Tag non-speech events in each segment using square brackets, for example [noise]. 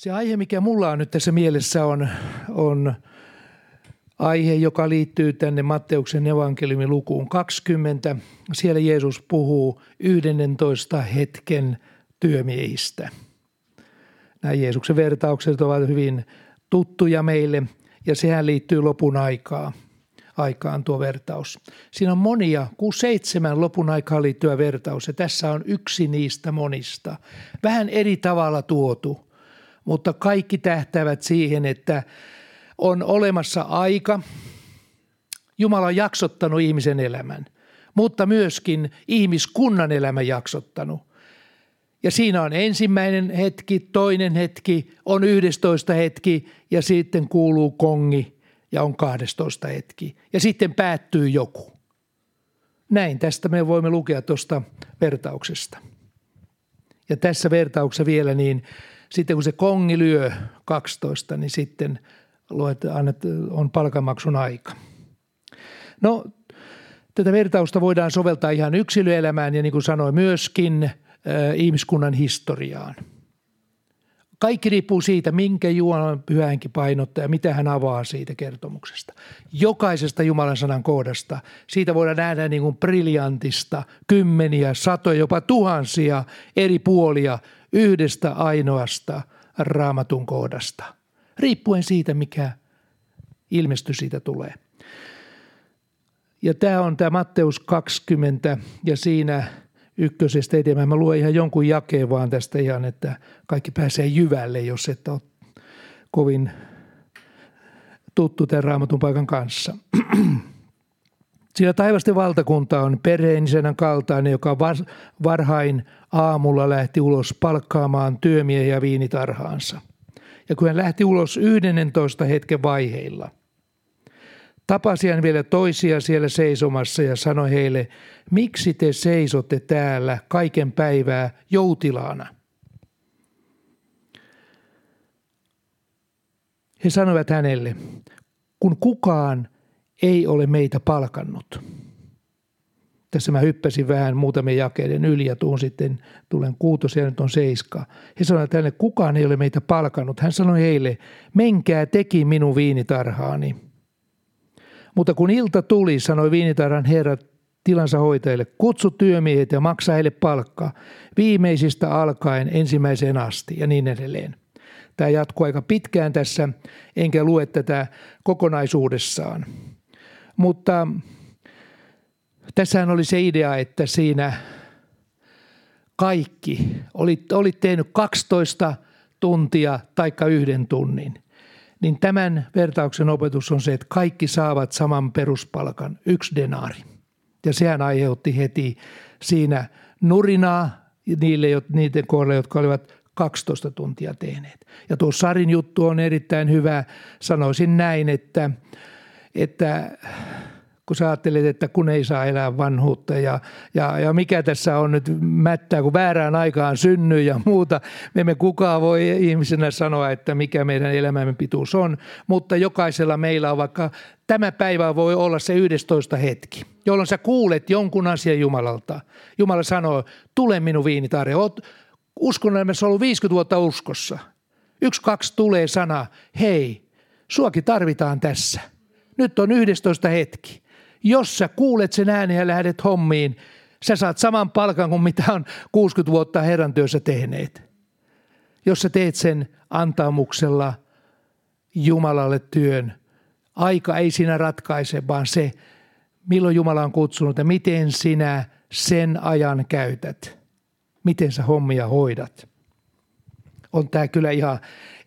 Se aihe, mikä mulla on nyt tässä mielessä on, on aihe, joka liittyy tänne Matteuksen evankeliumin lukuun 20. Siellä Jeesus puhuu 11 hetken työmiehistä. Nämä Jeesuksen vertaukset ovat hyvin tuttuja meille ja sehän liittyy lopun aikaa aikaan tuo vertaus. Siinä on monia, kuin seitsemän lopun aikaan liittyvä vertaus ja tässä on yksi niistä monista. Vähän eri tavalla tuotu mutta kaikki tähtävät siihen, että on olemassa aika. Jumala on jaksottanut ihmisen elämän, mutta myöskin ihmiskunnan elämän jaksottanut. Ja siinä on ensimmäinen hetki, toinen hetki, on yhdestoista hetki ja sitten kuuluu kongi ja on kahdestoista hetki. Ja sitten päättyy joku. Näin tästä me voimme lukea tuosta vertauksesta. Ja tässä vertauksessa vielä niin sitten kun se kongi lyö 12, niin sitten luet, annet, on palkanmaksun aika. No, tätä vertausta voidaan soveltaa ihan yksilöelämään ja niin kuin sanoin myöskin äh, ihmiskunnan historiaan. Kaikki riippuu siitä, minkä Jumalan pyhänki painottaa ja mitä hän avaa siitä kertomuksesta. Jokaisesta Jumalan sanan kohdasta. Siitä voidaan nähdä niin kuin briljantista kymmeniä, satoja, jopa tuhansia eri puolia yhdestä ainoasta raamatun kohdasta, riippuen siitä, mikä ilmestys siitä tulee. Ja tämä on tämä Matteus 20 ja siinä ykkösestä eteenpäin. Mä luen ihan jonkun jakeen vaan tästä ihan, että kaikki pääsee jyvälle, jos et ole kovin tuttu tämän raamatun paikan kanssa. [coughs] Sillä taivasten valtakunta on perheenisenä kaltainen, joka varhain aamulla lähti ulos palkkaamaan työmiehiä viinitarhaansa. Ja kun hän lähti ulos 11 hetken vaiheilla, tapasi hän vielä toisia siellä seisomassa ja sanoi heille, miksi te seisotte täällä kaiken päivää joutilaana? He sanoivat hänelle, kun kukaan ei ole meitä palkannut. Tässä mä hyppäsin vähän muutamien jakeiden yli ja tuun sitten, tulen kuutosia nyt on seiska. He sanoivat tänne, kukaan ei ole meitä palkannut. Hän sanoi heille, menkää teki minun viinitarhaani. Mutta kun ilta tuli, sanoi viinitarhan herra tilansa hoitajille, kutsu työmiehet ja maksa heille palkka, viimeisistä alkaen ensimmäiseen asti ja niin edelleen. Tämä jatkuu aika pitkään tässä, enkä lue tätä kokonaisuudessaan. Mutta tässähän oli se idea, että siinä kaikki, olit, olit tehnyt 12 tuntia taikka yhden tunnin, niin tämän vertauksen opetus on se, että kaikki saavat saman peruspalkan, yksi denaari. Ja sehän aiheutti heti siinä nurinaa niille, niiden kohdalla, jotka olivat 12 tuntia tehneet. Ja tuo Sarin juttu on erittäin hyvä. Sanoisin näin, että että kun sä ajattelet, että kun ei saa elää vanhuutta ja, ja, ja mikä tässä on nyt mättää, kun väärään aikaan synny ja muuta. Me emme kukaan voi ihmisenä sanoa, että mikä meidän elämämme pituus on, mutta jokaisella meillä on vaikka tämä päivä voi olla se 11 hetki, jolloin sä kuulet jonkun asian Jumalalta. Jumala sanoo, tule minun viinitarja. Oot uskonnollisesti ollut 50 vuotta uskossa. Yksi, kaksi tulee sana, hei, suokin tarvitaan tässä – nyt on 11 hetki. Jos sä kuulet sen äänen ja lähdet hommiin, sä saat saman palkan kuin mitä on 60 vuotta Herran työssä tehneet. Jos sä teet sen antamuksella Jumalalle työn, aika ei siinä ratkaise, vaan se, milloin Jumala on kutsunut ja miten sinä sen ajan käytät. Miten sä hommia hoidat. On tämä kyllä ihan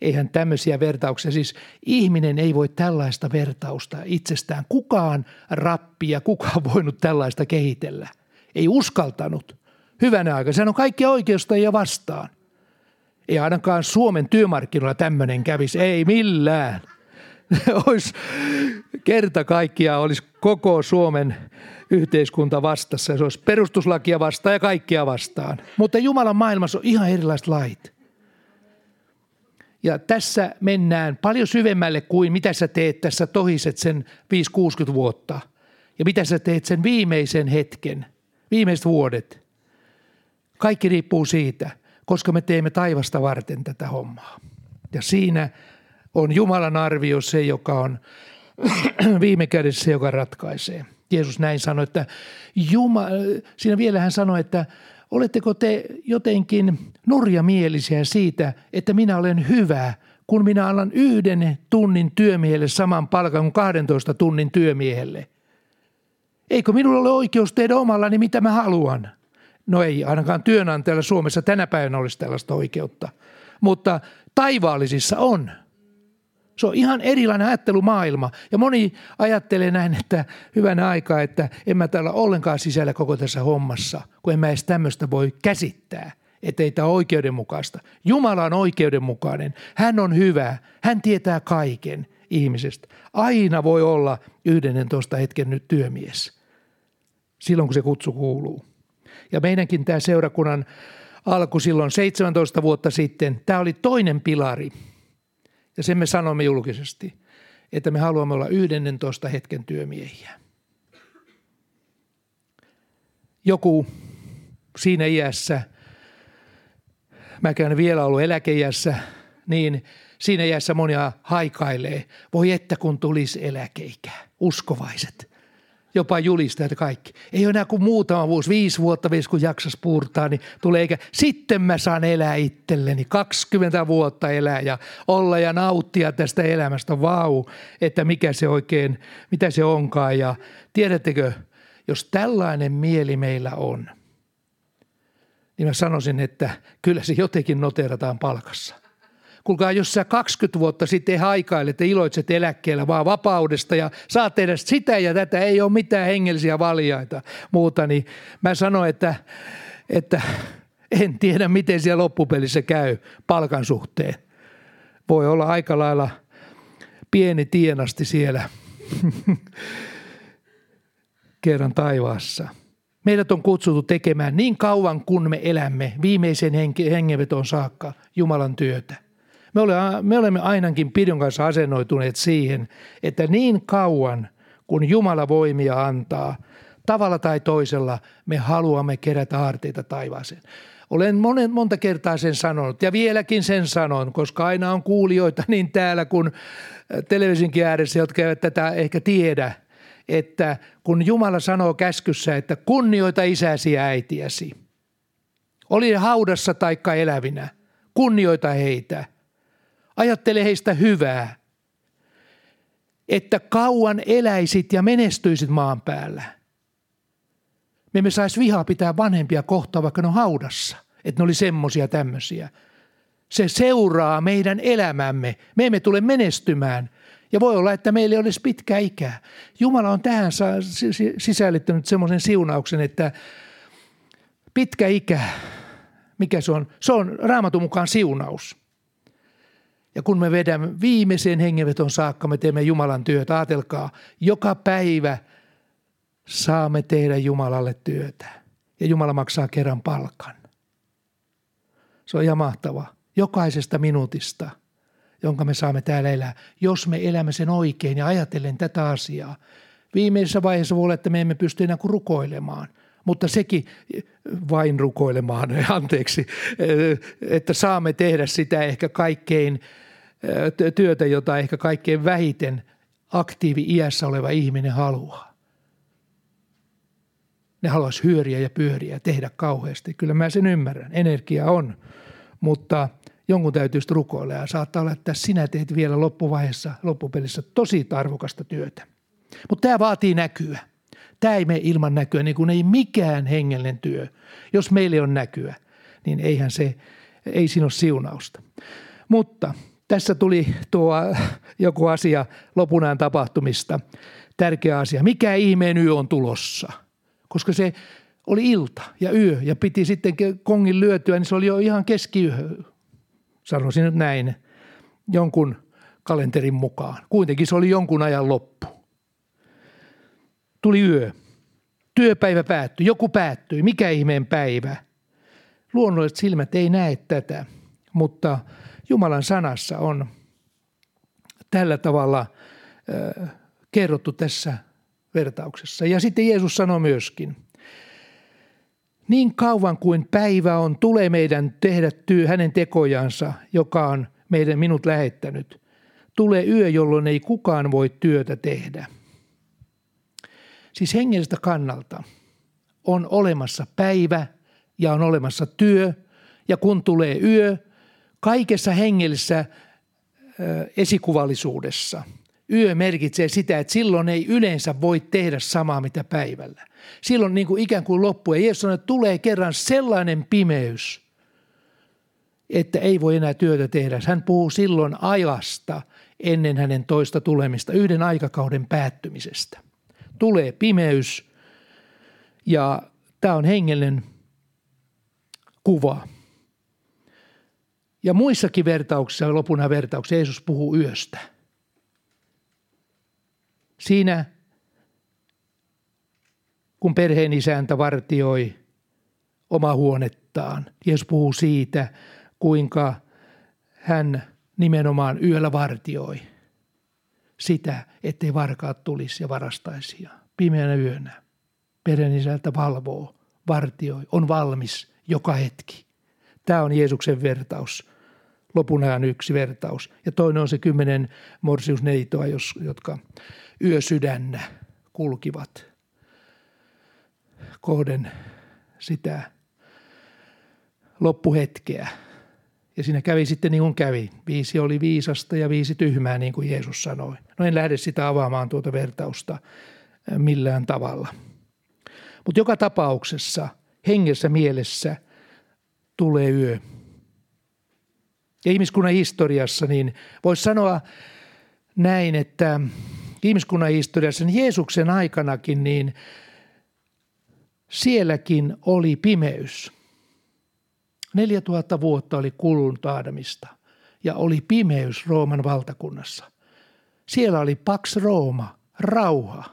Eihän tämmöisiä vertauksia, siis ihminen ei voi tällaista vertausta itsestään. Kukaan rappi ja kukaan [laughs] voinut tällaista kehitellä. Ei uskaltanut. Hyvänä aika. Sehän on kaikki oikeustajia vastaan. Ei ainakaan Suomen työmarkkinoilla tämmöinen kävisi. Ei millään. [laughs] olisi kerta kaikkiaan olisi koko Suomen yhteiskunta vastassa. Se olisi perustuslakia vastaan ja kaikkia vastaan. Mutta Jumalan maailmassa on ihan erilaiset lait. Ja tässä mennään paljon syvemmälle kuin mitä sä teet tässä tohiset sen 5-60 vuotta. Ja mitä sä teet sen viimeisen hetken, viimeiset vuodet. Kaikki riippuu siitä, koska me teemme taivasta varten tätä hommaa. Ja siinä on Jumalan arvio se, joka on [clears throat] viime kädessä se, joka ratkaisee. Jeesus näin sanoi, että Juma, siinä vielä hän sanoi, että oletteko te jotenkin nurjamielisiä siitä, että minä olen hyvä, kun minä annan yhden tunnin työmiehelle saman palkan kuin 12 tunnin työmiehelle? Eikö minulla ole oikeus tehdä omallani mitä mä haluan? No ei ainakaan työnantajalla Suomessa tänä päivänä olisi tällaista oikeutta, mutta taivaallisissa on – se on ihan erilainen ajattelumaailma. Ja moni ajattelee näin, että hyvänä aikaa, että en mä täällä ollenkaan sisällä koko tässä hommassa, kun en mä edes tämmöistä voi käsittää, että ei tämä oikeudenmukaista. Jumala on oikeudenmukainen. Hän on hyvä. Hän tietää kaiken ihmisestä. Aina voi olla 11 hetken nyt työmies, silloin kun se kutsu kuuluu. Ja meidänkin tämä seurakunnan alku silloin 17 vuotta sitten, tämä oli toinen pilari – ja sen me sanomme julkisesti, että me haluamme olla 11 hetken työmiehiä. Joku siinä iässä, mäkään vielä ollut eläkeiässä, niin siinä iässä monia haikailee. Voi että kun tulisi eläkeikä, uskovaiset jopa julistajat kaikki. Ei ole enää kuin muutama vuosi, viisi vuotta viisi kun jaksas puurtaa, niin tulee eikä. Sitten mä saan elää itselleni, 20 vuotta elää ja olla ja nauttia tästä elämästä. Vau, että mikä se oikein, mitä se onkaan. Ja tiedättekö, jos tällainen mieli meillä on, niin mä sanoisin, että kyllä se jotenkin noterataan palkassa. Kuulkaa, jos sä 20 vuotta sitten haikailet ja iloitset eläkkeellä vaan vapaudesta ja saat tehdä sitä ja tätä, ei ole mitään hengellisiä valjaita muuta, niin mä sanoin, että, että en tiedä, miten siellä loppupelissä käy palkan suhteen. Voi olla aika lailla pieni tienasti siellä [laughs] kerran taivaassa. Meidät on kutsuttu tekemään niin kauan, kun me elämme viimeisen hengenveton saakka Jumalan työtä. Me olemme, me olemme ainakin Pidon kanssa asennoituneet siihen, että niin kauan kun Jumala voimia antaa, tavalla tai toisella me haluamme kerätä aarteita taivaaseen. Olen monen, monta kertaa sen sanonut ja vieläkin sen sanon, koska aina on kuulijoita [laughs] niin täällä kuin televisionkin ääressä, jotka eivät tätä ehkä tiedä, että kun Jumala sanoo käskyssä, että kunnioita isäsi ja äitiäsi, oli haudassa taikka elävinä, kunnioita heitä – Ajattele heistä hyvää, että kauan eläisit ja menestyisit maan päällä. Me emme saisi vihaa pitää vanhempia kohtaan, vaikka ne on haudassa, että ne oli semmoisia tämmöisiä. Se seuraa meidän elämämme. Me emme tule menestymään. Ja voi olla, että meillä ei olisi pitkä ikää. Jumala on tähän sisällyttänyt semmoisen siunauksen, että pitkä ikä, mikä se on? Se on raamatun mukaan siunaus. Ja kun me vedämme viimeiseen hengenveton saakka, me teemme Jumalan työtä. Ajatelkaa, joka päivä saamme tehdä Jumalalle työtä. Ja Jumala maksaa kerran palkan. Se on ihan mahtava. Jokaisesta minuutista, jonka me saamme täällä elää, jos me elämme sen oikein ja ajatellen tätä asiaa. Viimeisessä vaiheessa voi olla, että me emme pysty enää kuin rukoilemaan – mutta sekin vain rukoilemaan, [laughs] anteeksi, että saamme tehdä sitä ehkä kaikkein työtä, jota ehkä kaikkein vähiten aktiivi-iässä oleva ihminen haluaa. Ne haluaisi hyöriä ja pyöriä ja tehdä kauheasti. Kyllä mä sen ymmärrän. Energia on, mutta jonkun täytyy rukoilla ja saattaa olla, että sinä teet vielä loppuvaiheessa, loppupelissä tosi tarvokasta työtä. Mutta tämä vaatii näkyä. Tämä ei mene ilman näkyä, niin kuin ei mikään hengellinen työ. Jos meille on näkyä, niin eihän se, ei siinä ole siunausta. Mutta tässä tuli tuo joku asia lopunaan tapahtumista. Tärkeä asia. Mikä ihmeen yö on tulossa? Koska se oli ilta ja yö ja piti sitten kongin lyötyä, niin se oli jo ihan keskiyö. Sanoisin nyt näin jonkun kalenterin mukaan. Kuitenkin se oli jonkun ajan loppu. Tuli yö. Työpäivä päättyi. Joku päättyi. Mikä ihmeen päivä? Luonnolliset silmät ei näe tätä, mutta – Jumalan sanassa on tällä tavalla kerrottu tässä vertauksessa. Ja sitten Jeesus sanoi myöskin, niin kauan kuin päivä on, tulee meidän tehdä työ hänen tekojansa, joka on meidän minut lähettänyt. Tulee yö, jolloin ei kukaan voi työtä tehdä. Siis hengellisestä kannalta on olemassa päivä ja on olemassa työ. Ja kun tulee yö, kaikessa hengellisessä esikuvallisuudessa – Yö merkitsee sitä, että silloin ei yleensä voi tehdä samaa mitä päivällä. Silloin niin kuin ikään kuin loppu. Ja Jeesus sanoi, että tulee kerran sellainen pimeys, että ei voi enää työtä tehdä. Hän puhuu silloin ajasta ennen hänen toista tulemista, yhden aikakauden päättymisestä. Tulee pimeys ja tämä on hengellinen kuva. Ja muissakin vertauksissa, lopuna vertauksissa, Jeesus puhuu yöstä – Siinä, kun perheen isäntä vartioi oma huonettaan, Jeesus puhuu siitä, kuinka hän nimenomaan yöllä vartioi sitä, ettei varkaat tulisi ja varastaisi. Pimeänä yönä perheen isäntä valvoo, vartioi, on valmis joka hetki. Tämä on Jeesuksen vertaus lopun ajan yksi vertaus. Ja toinen on se kymmenen morsiusneitoa, jotka yösydännä kulkivat kohden sitä loppuhetkeä. Ja siinä kävi sitten niin kuin kävi. Viisi oli viisasta ja viisi tyhmää, niin kuin Jeesus sanoi. No en lähde sitä avaamaan tuota vertausta millään tavalla. Mutta joka tapauksessa hengessä mielessä tulee yö. Ja ihmiskunnan historiassa niin voisi sanoa näin, että ihmiskunnan historiassa, niin Jeesuksen aikanakin, niin sielläkin oli pimeys. 4000 vuotta oli kulunut Aadamista ja oli pimeys Rooman valtakunnassa. Siellä oli Pax Rooma, rauha.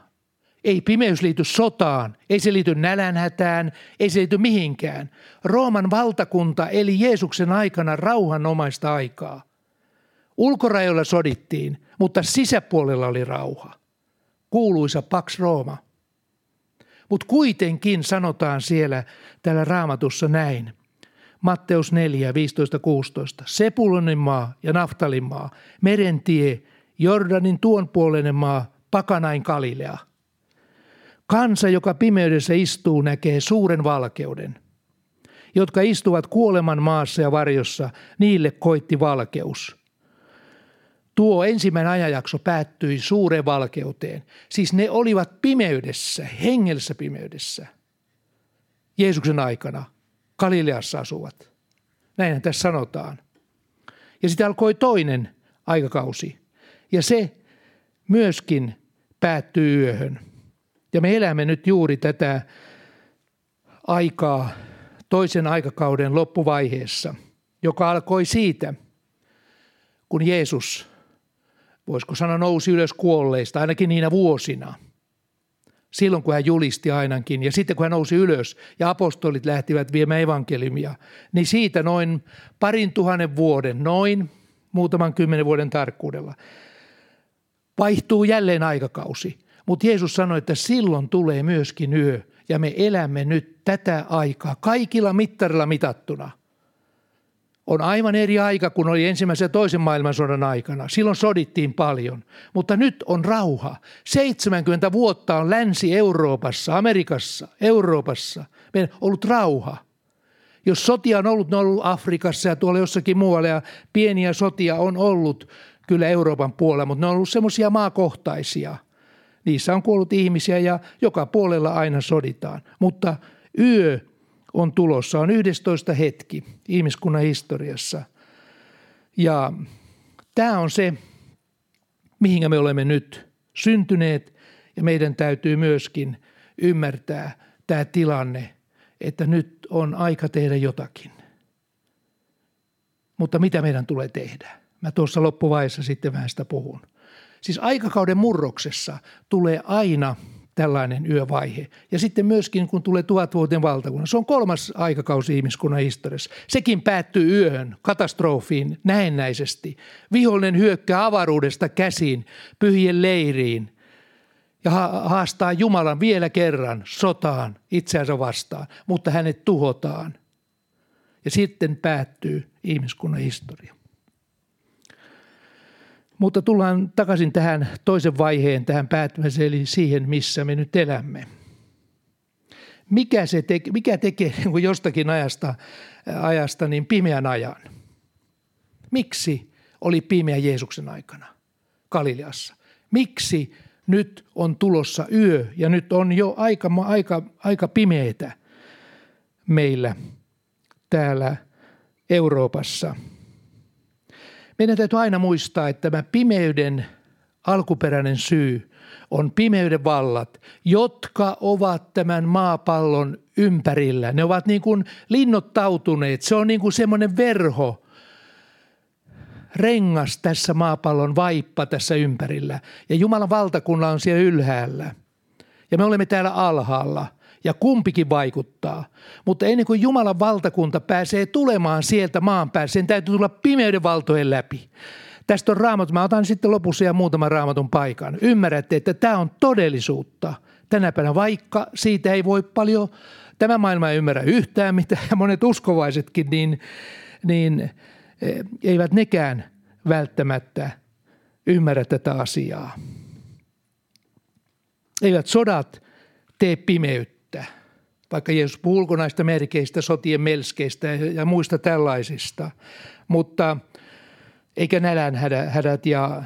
Ei pimeys liity sotaan, ei se liity nälänhätään, ei se liity mihinkään. Rooman valtakunta eli Jeesuksen aikana rauhanomaista aikaa. Ulkorajoilla sodittiin, mutta sisäpuolella oli rauha. Kuuluisa Pax Roma. Mutta kuitenkin sanotaan siellä täällä raamatussa näin. Matteus 4, 15, 16. Sepulonin maa ja Naftalin maa, merentie, Jordanin tuonpuoleinen maa, Pakanain Kalilea. Kansa, joka pimeydessä istuu, näkee suuren valkeuden. Jotka istuvat kuoleman maassa ja varjossa, niille koitti valkeus – tuo ensimmäinen ajanjakso päättyi suureen valkeuteen. Siis ne olivat pimeydessä, hengellisessä pimeydessä. Jeesuksen aikana Galileassa asuvat. Näinhän tässä sanotaan. Ja sitten alkoi toinen aikakausi. Ja se myöskin päättyy yöhön. Ja me elämme nyt juuri tätä aikaa toisen aikakauden loppuvaiheessa, joka alkoi siitä, kun Jeesus voisiko sanoa nousi ylös kuolleista, ainakin niinä vuosina. Silloin kun hän julisti ainakin ja sitten kun hän nousi ylös ja apostolit lähtivät viemään evankeliumia, niin siitä noin parin tuhannen vuoden, noin muutaman kymmenen vuoden tarkkuudella, vaihtuu jälleen aikakausi. Mutta Jeesus sanoi, että silloin tulee myöskin yö ja me elämme nyt tätä aikaa kaikilla mittarilla mitattuna – on aivan eri aika kuin oli ensimmäisen ja toisen maailmansodan aikana. Silloin sodittiin paljon, mutta nyt on rauha. 70 vuotta on Länsi-Euroopassa, Amerikassa, Euroopassa meidän ollut rauha. Jos sotia on ollut, ne on ollut Afrikassa ja tuolla jossakin muualla ja pieniä sotia on ollut kyllä Euroopan puolella, mutta ne on ollut semmoisia maakohtaisia. Niissä on kuollut ihmisiä ja joka puolella aina soditaan. Mutta yö on tulossa. On 11 hetki ihmiskunnan historiassa. Ja tämä on se, mihin me olemme nyt syntyneet ja meidän täytyy myöskin ymmärtää tämä tilanne, että nyt on aika tehdä jotakin. Mutta mitä meidän tulee tehdä? Mä tuossa loppuvaiheessa sitten vähän sitä puhun. Siis aikakauden murroksessa tulee aina – tällainen yövaihe. Ja sitten myöskin, kun tulee tuhatvuotinen valtakunnan, se on kolmas aikakausi ihmiskunnan historiassa. Sekin päättyy yöhön, katastrofiin, näennäisesti. Vihollinen hyökkää avaruudesta käsiin, pyhien leiriin ja haastaa Jumalan vielä kerran sotaan itseänsä vastaan, mutta hänet tuhotaan. Ja sitten päättyy ihmiskunnan historia. Mutta tullaan takaisin tähän toisen vaiheen, tähän päättymiseen, eli siihen, missä me nyt elämme. Mikä, se te, mikä tekee [laughs] niin jostakin ajasta, ajasta niin pimeän ajan? Miksi oli pimeä Jeesuksen aikana Galileassa? Miksi nyt on tulossa yö ja nyt on jo aika, aika, aika pimeitä meillä täällä Euroopassa. Meidän täytyy aina muistaa, että tämä pimeyden alkuperäinen syy on pimeyden vallat, jotka ovat tämän maapallon ympärillä. Ne ovat niin kuin linnoittautuneet. Se on niin kuin semmoinen verho, rengas tässä maapallon vaippa tässä ympärillä. Ja Jumalan valtakunta on siellä ylhäällä. Ja me olemme täällä alhaalla – ja kumpikin vaikuttaa. Mutta ennen kuin Jumalan valtakunta pääsee tulemaan sieltä maan päälle, sen täytyy tulla pimeyden valtojen läpi. Tästä on raamattu. Mä otan sitten lopussa ja muutaman raamatun paikan. Ymmärrätte, että tämä on todellisuutta tänä päivänä, vaikka siitä ei voi paljon, tämä maailma ei ymmärrä yhtään mitään ja monet uskovaisetkin, niin, niin eh, eivät nekään välttämättä ymmärrä tätä asiaa. Eivät sodat tee pimeyttä vaikka Jeesus puhuu ulkonaista merkeistä, sotien melskeistä ja muista tällaisista. Mutta eikä nälän hädät ja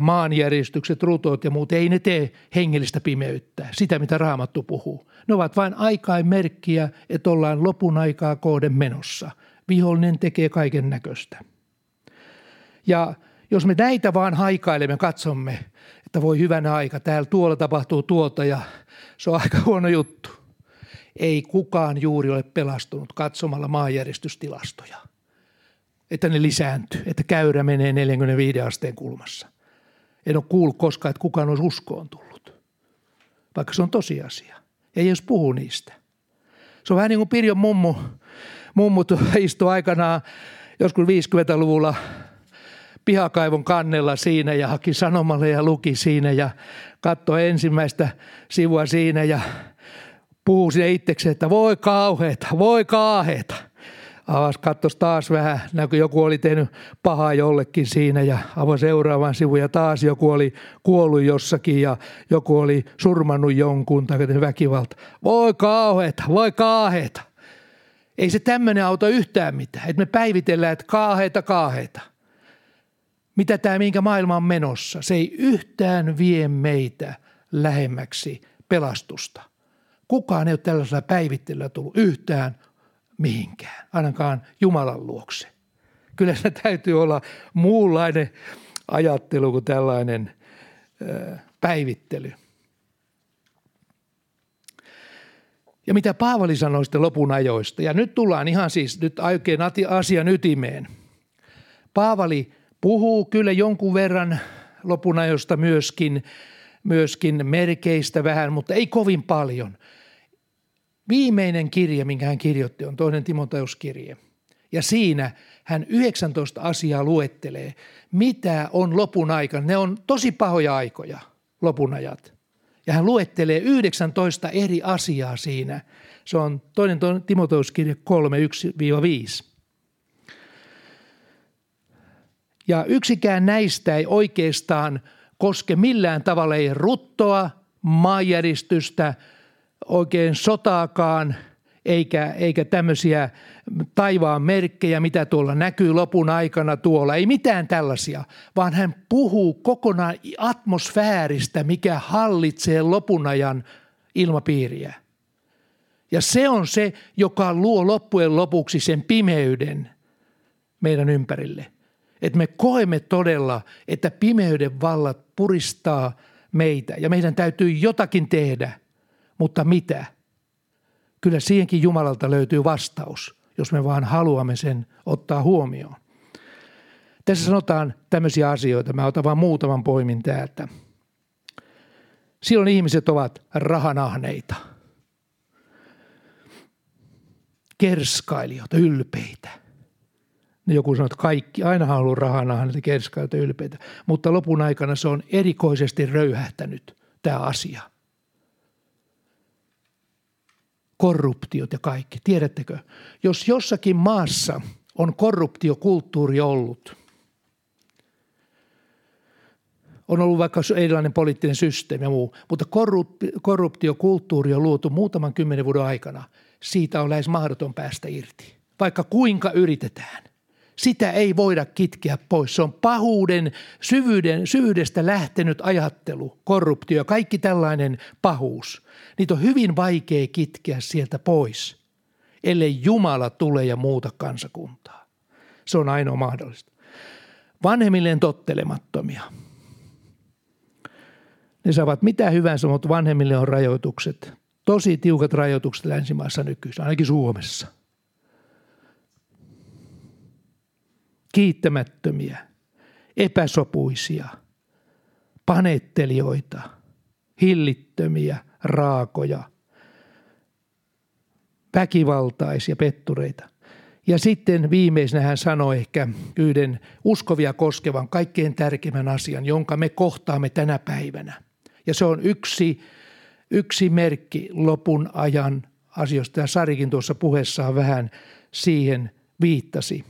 maanjäristykset, rutot ja muut, ei ne tee hengellistä pimeyttä, sitä mitä Raamattu puhuu. Ne ovat vain aikaa merkkiä, että ollaan lopun aikaa kohden menossa. Vihollinen tekee kaiken näköistä. Ja jos me näitä vaan haikailemme, katsomme, että voi hyvänä aika, täällä tuolla tapahtuu tuota ja se on aika huono juttu ei kukaan juuri ole pelastunut katsomalla maanjäristystilastoja. Että ne lisääntyy, että käyrä menee 45 asteen kulmassa. En ole kuullut koskaan, että kukaan olisi uskoon tullut, vaikka se on tosiasia. Ja jos puhuu niistä. Se on vähän niin kuin Pirjon mummu, mummu istui aikanaan joskus 50-luvulla pihakaivon kannella siinä ja haki sanomalle ja luki siinä ja katsoi ensimmäistä sivua siinä ja puhuu sinne itsekseen, että voi kauheeta, voi kaaheeta. Avas kattos taas vähän, näkyi joku oli tehnyt pahaa jollekin siinä ja avasi seuraavan sivun ja taas joku oli kuollut jossakin ja joku oli surmannut jonkun tai väkivalta. Voi kauheeta, voi kaaheeta. Ei se tämmöinen auta yhtään mitään, että me päivitellään, että kaaheeta, kaaheeta. Mitä tämä, minkä maailma on menossa, se ei yhtään vie meitä lähemmäksi pelastusta. Kukaan ei ole tällaisella päivittelyllä tullut yhtään mihinkään, ainakaan Jumalan luokse. Kyllä se täytyy olla muunlainen ajattelu kuin tällainen päivittely. Ja mitä Paavali sanoi sitten lopun ajoista. Ja nyt tullaan ihan siis nyt oikein asian ytimeen. Paavali puhuu kyllä jonkun verran lopun ajoista myöskin, myöskin merkeistä vähän, mutta ei kovin paljon. Viimeinen kirje, minkä hän kirjoitti, on toinen Timoteuskirje. Ja siinä hän 19 asiaa luettelee, mitä on lopun aika. Ne on tosi pahoja aikoja, lopun ajat. Ja hän luettelee 19 eri asiaa siinä. Se on toinen Timoteuskirje 3, 1-5. Ja yksikään näistä ei oikeastaan koske millään tavalla ei ruttoa, maanjäristystä – oikein sotaakaan eikä, eikä tämmöisiä taivaan merkkejä, mitä tuolla näkyy lopun aikana tuolla. Ei mitään tällaisia, vaan hän puhuu kokonaan atmosfääristä, mikä hallitsee lopun ajan ilmapiiriä. Ja se on se, joka luo loppujen lopuksi sen pimeyden meidän ympärille. Että me koemme todella, että pimeyden vallat puristaa meitä ja meidän täytyy jotakin tehdä – mutta mitä? Kyllä siihenkin Jumalalta löytyy vastaus, jos me vaan haluamme sen ottaa huomioon. Tässä sanotaan tämmöisiä asioita. Mä otan vain muutaman poimin täältä. Silloin ihmiset ovat rahanahneita, kerskailijoita, ylpeitä. Joku sanoo, että kaikki, aina haluaa rahanahneita, kerskailijoita, ylpeitä. Mutta lopun aikana se on erikoisesti röyhähtänyt tämä asia – korruptiot ja kaikki. Tiedättekö, jos jossakin maassa on korruptiokulttuuri ollut, On ollut vaikka erilainen poliittinen systeemi ja muu, mutta korruptiokulttuuri on luotu muutaman kymmenen vuoden aikana. Siitä on lähes mahdoton päästä irti, vaikka kuinka yritetään. Sitä ei voida kitkeä pois. Se on pahuuden syvyyden, syvyydestä lähtenyt ajattelu, korruptio, kaikki tällainen pahuus. Niitä on hyvin vaikea kitkeä sieltä pois, ellei Jumala tule ja muuta kansakuntaa. Se on ainoa mahdollista. Vanhemmilleen tottelemattomia. Ne saavat mitä hyvänsä, mutta vanhemmille on rajoitukset. Tosi tiukat rajoitukset länsimaissa nykyisin, ainakin Suomessa. Kiittämättömiä, epäsopuisia, panettelijoita, hillittömiä, raakoja, väkivaltaisia pettureita – ja sitten viimeisenä hän sanoi ehkä yhden uskovia koskevan kaikkein tärkeimmän asian, jonka me kohtaamme tänä päivänä. Ja se on yksi, yksi merkki lopun ajan asioista. Ja Sarikin tuossa puheessaan vähän siihen viittasi.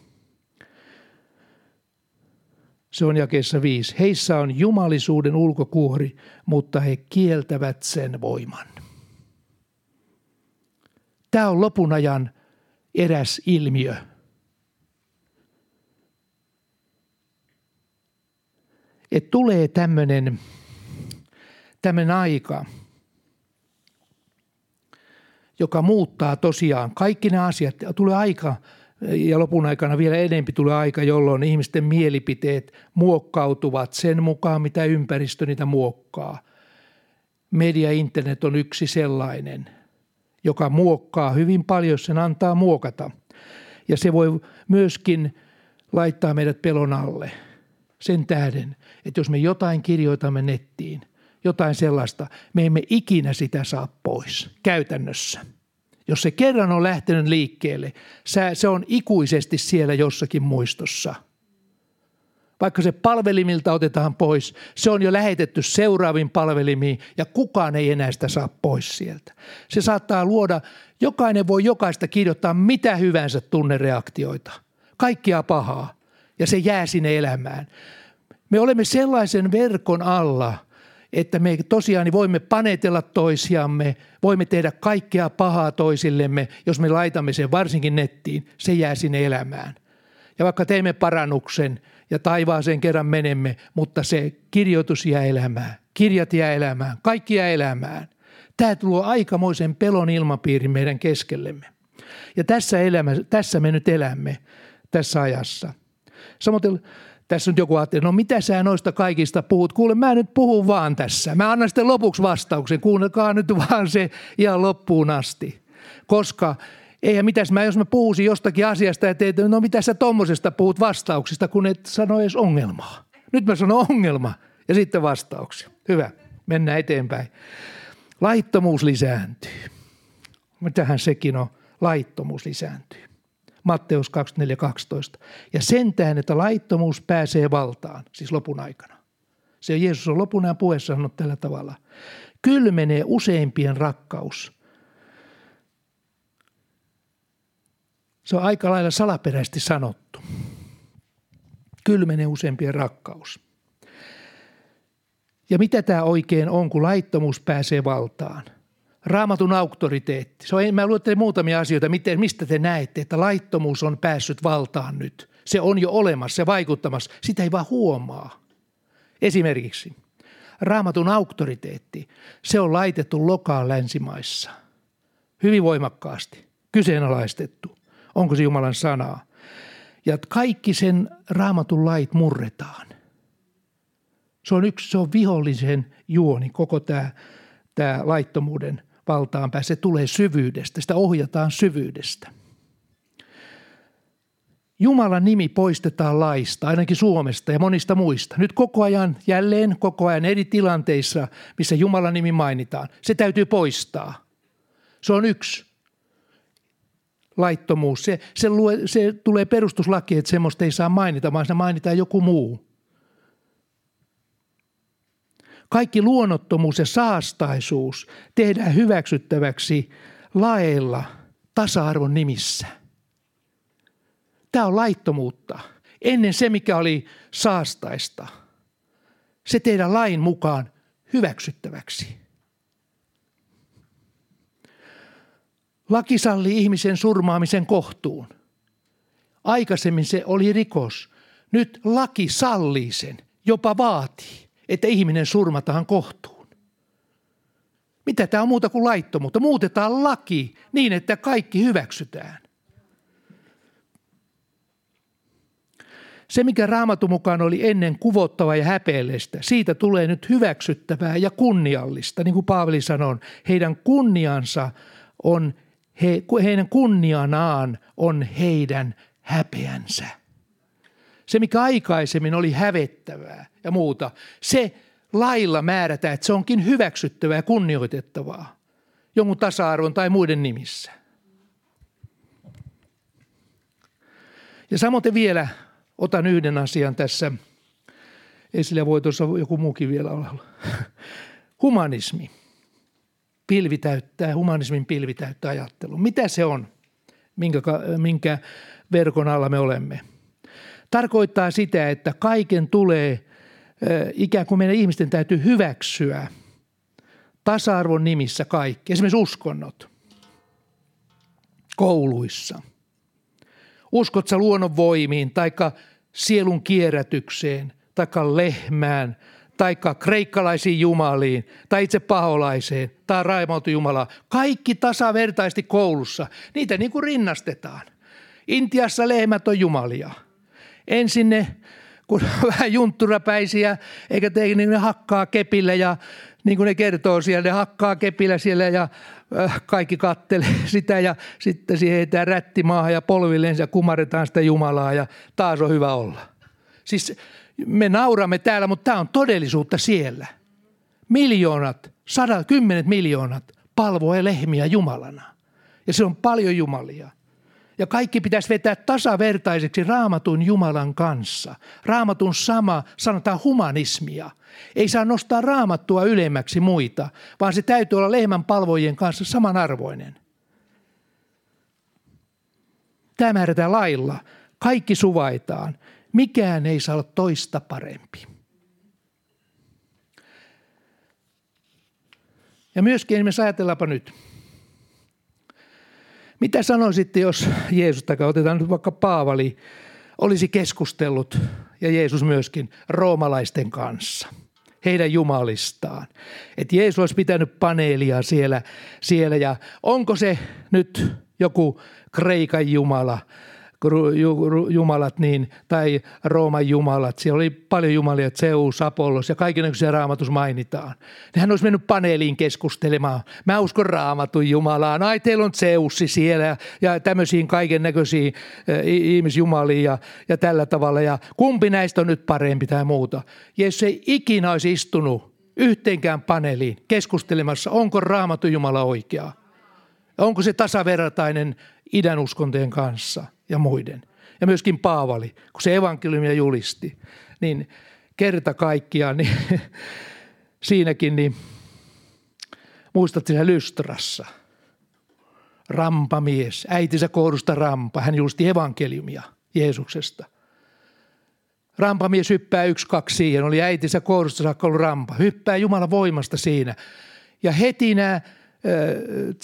Se on jakeessa viisi. Heissä on jumalisuuden ulkokuori, mutta he kieltävät sen voiman. Tämä on lopun ajan eräs ilmiö. Et tulee tämmöinen tämmöinen aika, joka muuttaa tosiaan kaikki ne asiat. Tulee aika, ja lopun aikana vielä enempi tulee aika, jolloin ihmisten mielipiteet muokkautuvat sen mukaan, mitä ympäristö niitä muokkaa. Media internet on yksi sellainen – joka muokkaa hyvin paljon, sen antaa muokata. Ja se voi myöskin laittaa meidät pelon alle sen tähden, että jos me jotain kirjoitamme nettiin, jotain sellaista, me emme ikinä sitä saa pois käytännössä. Jos se kerran on lähtenyt liikkeelle, se on ikuisesti siellä jossakin muistossa – vaikka se palvelimilta otetaan pois, se on jo lähetetty seuraaviin palvelimiin ja kukaan ei enää sitä saa pois sieltä. Se saattaa luoda, jokainen voi jokaista kirjoittaa mitä hyvänsä tunnereaktioita, kaikkia pahaa ja se jää sinne elämään. Me olemme sellaisen verkon alla, että me tosiaan voimme panetella toisiamme, voimme tehdä kaikkea pahaa toisillemme, jos me laitamme sen varsinkin nettiin, se jää sinne elämään. Ja vaikka teemme parannuksen – ja taivaaseen kerran menemme, mutta se kirjoitus jää elämään, kirjat jää elämään, kaikki jää elämään. Tämä tuo aikamoisen pelon ilmapiirin meidän keskellemme. Ja tässä, elämä, tässä me nyt elämme tässä ajassa. Samoin tässä nyt joku ajattelee, no mitä sä noista kaikista puhut? Kuule, mä nyt puhun vaan tässä. Mä annan sitten lopuksi vastauksen. Kuunnelkaa nyt vaan se ihan loppuun asti. Koska Eihän mitäs mä, jos mä puhuisin jostakin asiasta ja teet, no mitä sä tommosesta puhut vastauksista, kun et sano edes ongelmaa. Nyt mä sanon ongelma ja sitten vastauksia. Hyvä, mennään eteenpäin. Laittomuus lisääntyy. Mitähän sekin on? Laittomuus lisääntyy. Matteus 24.12. Ja sen tähden, että laittomuus pääsee valtaan, siis lopun aikana. Se Jeesus on lopun ajan puheessa sanonut tällä tavalla. Kylmenee useimpien rakkaus – Se on aika lailla salaperäisesti sanottu. Kylmenee useampien rakkaus. Ja mitä tämä oikein on, kun laittomuus pääsee valtaan? Raamatun auktoriteetti. Se on, mä luettelen muutamia asioita, miten, mistä te näette, että laittomuus on päässyt valtaan nyt. Se on jo olemassa, se vaikuttamassa. Sitä ei vaan huomaa. Esimerkiksi raamatun auktoriteetti, se on laitettu lokaan länsimaissa. Hyvin voimakkaasti, kyseenalaistettu onko se Jumalan sanaa. Ja kaikki sen raamatun lait murretaan. Se on yksi, se on vihollisen juoni, koko tämä, tämä laittomuuden valtaan päässä. Se tulee syvyydestä, sitä ohjataan syvyydestä. Jumalan nimi poistetaan laista, ainakin Suomesta ja monista muista. Nyt koko ajan, jälleen koko ajan eri tilanteissa, missä Jumalan nimi mainitaan. Se täytyy poistaa. Se on yksi laittomuus. Se, se, lue, se tulee perustuslaki, että semmoista ei saa mainita, vaan se mainitaan joku muu. Kaikki luonnottomuus ja saastaisuus tehdään hyväksyttäväksi laeilla tasa-arvon nimissä. Tämä on laittomuutta. Ennen se, mikä oli saastaista, se tehdään lain mukaan hyväksyttäväksi. Laki sallii ihmisen surmaamisen kohtuun. Aikaisemmin se oli rikos. Nyt laki sallii sen, jopa vaatii, että ihminen surmataan kohtuun. Mitä tämä on muuta kuin laittomuutta? Muutetaan laki niin, että kaikki hyväksytään. Se, mikä raamatun mukaan oli ennen kuvottava ja häpeellistä, siitä tulee nyt hyväksyttävää ja kunniallista. Niin kuin Paavali sanoi, heidän kunniansa on, he, heidän kunnianaan on heidän häpeänsä. Se, mikä aikaisemmin oli hävettävää ja muuta, se lailla määrätään, että se onkin hyväksyttävää ja kunnioitettavaa jonkun tasa-arvon tai muiden nimissä. Ja samoin vielä otan yhden asian tässä esille, voi tuossa joku muukin vielä olla. [laughs] Humanismi. Pilvi täyttää, humanismin pilvi täyttää ajattelu. Mitä se on, minkä, minkä verkon alla me olemme? Tarkoittaa sitä, että kaiken tulee, ikään kuin meidän ihmisten täytyy hyväksyä tasa-arvon nimissä kaikki. Esimerkiksi uskonnot kouluissa – Uskot sä luonnon voimiin, taikka sielun kierrätykseen, taikka lehmään, taikka kreikkalaisiin jumaliin, tai itse paholaiseen, tai raimautu Jumala. Kaikki tasavertaisesti koulussa. Niitä niin kuin rinnastetaan. Intiassa lehmät on jumalia. Ensin ne, kun [laughs] vähän juntturapäisiä, eikä tee, niin ne hakkaa kepillä ja niin kuin ne kertoo siellä, ne hakkaa kepillä siellä ja äh, kaikki kattelee [laughs] sitä ja sitten siihen heitään rätti maahan ja polvilleen ja kumaretaan sitä Jumalaa ja taas on hyvä olla. Siis me nauramme täällä, mutta tämä on todellisuutta siellä. Miljoonat, sadat, kymmenet miljoonat palvoo lehmiä Jumalana. Ja se on paljon Jumalia. Ja kaikki pitäisi vetää tasavertaiseksi raamatun Jumalan kanssa. Raamatun sama, sanotaan humanismia. Ei saa nostaa raamattua ylemmäksi muita, vaan se täytyy olla lehmän palvojien kanssa samanarvoinen. Tämä määrätään lailla. Kaikki suvaitaan. Mikään ei saa olla toista parempi. Ja myöskin esimerkiksi ajatellaanpa nyt – mitä sanoisitte, jos Jeesus, tai otetaan nyt vaikka Paavali, olisi keskustellut, ja Jeesus myöskin, roomalaisten kanssa, heidän jumalistaan. Että Jeesus olisi pitänyt paneelia siellä, siellä ja onko se nyt joku Kreikan jumala – jumalat niin, tai Rooman jumalat. Siellä oli paljon jumalia, Zeus, Apollos ja kaikenlaisia raamatus mainitaan. Hän olisi mennyt paneeliin keskustelemaan. Mä uskon raamatun Jumalaan. Ai teillä on Zeussi siellä ja tämmöisiin kaiken näköisiin ihmisjumaliin ja, ja tällä tavalla. Ja kumpi näistä on nyt parempi tai muuta. Jeesus ei ikinä olisi istunut yhteenkään paneeliin keskustelemassa, onko raamatun Jumala oikea. Onko se tasavertainen idän uskontojen kanssa – ja muiden. Ja myöskin Paavali, kun se evankeliumia julisti, niin kerta kaikkiaan, niin [laughs] siinäkin, niin muistat siellä Lystrassa, rampamies, äitinsä kourusta rampa, hän julisti evankeliumia Jeesuksesta. Rampamies hyppää yksi, kaksi siihen, oli äitinsä kourusta saakka ollut rampa, hyppää Jumalan voimasta siinä. Ja heti nämä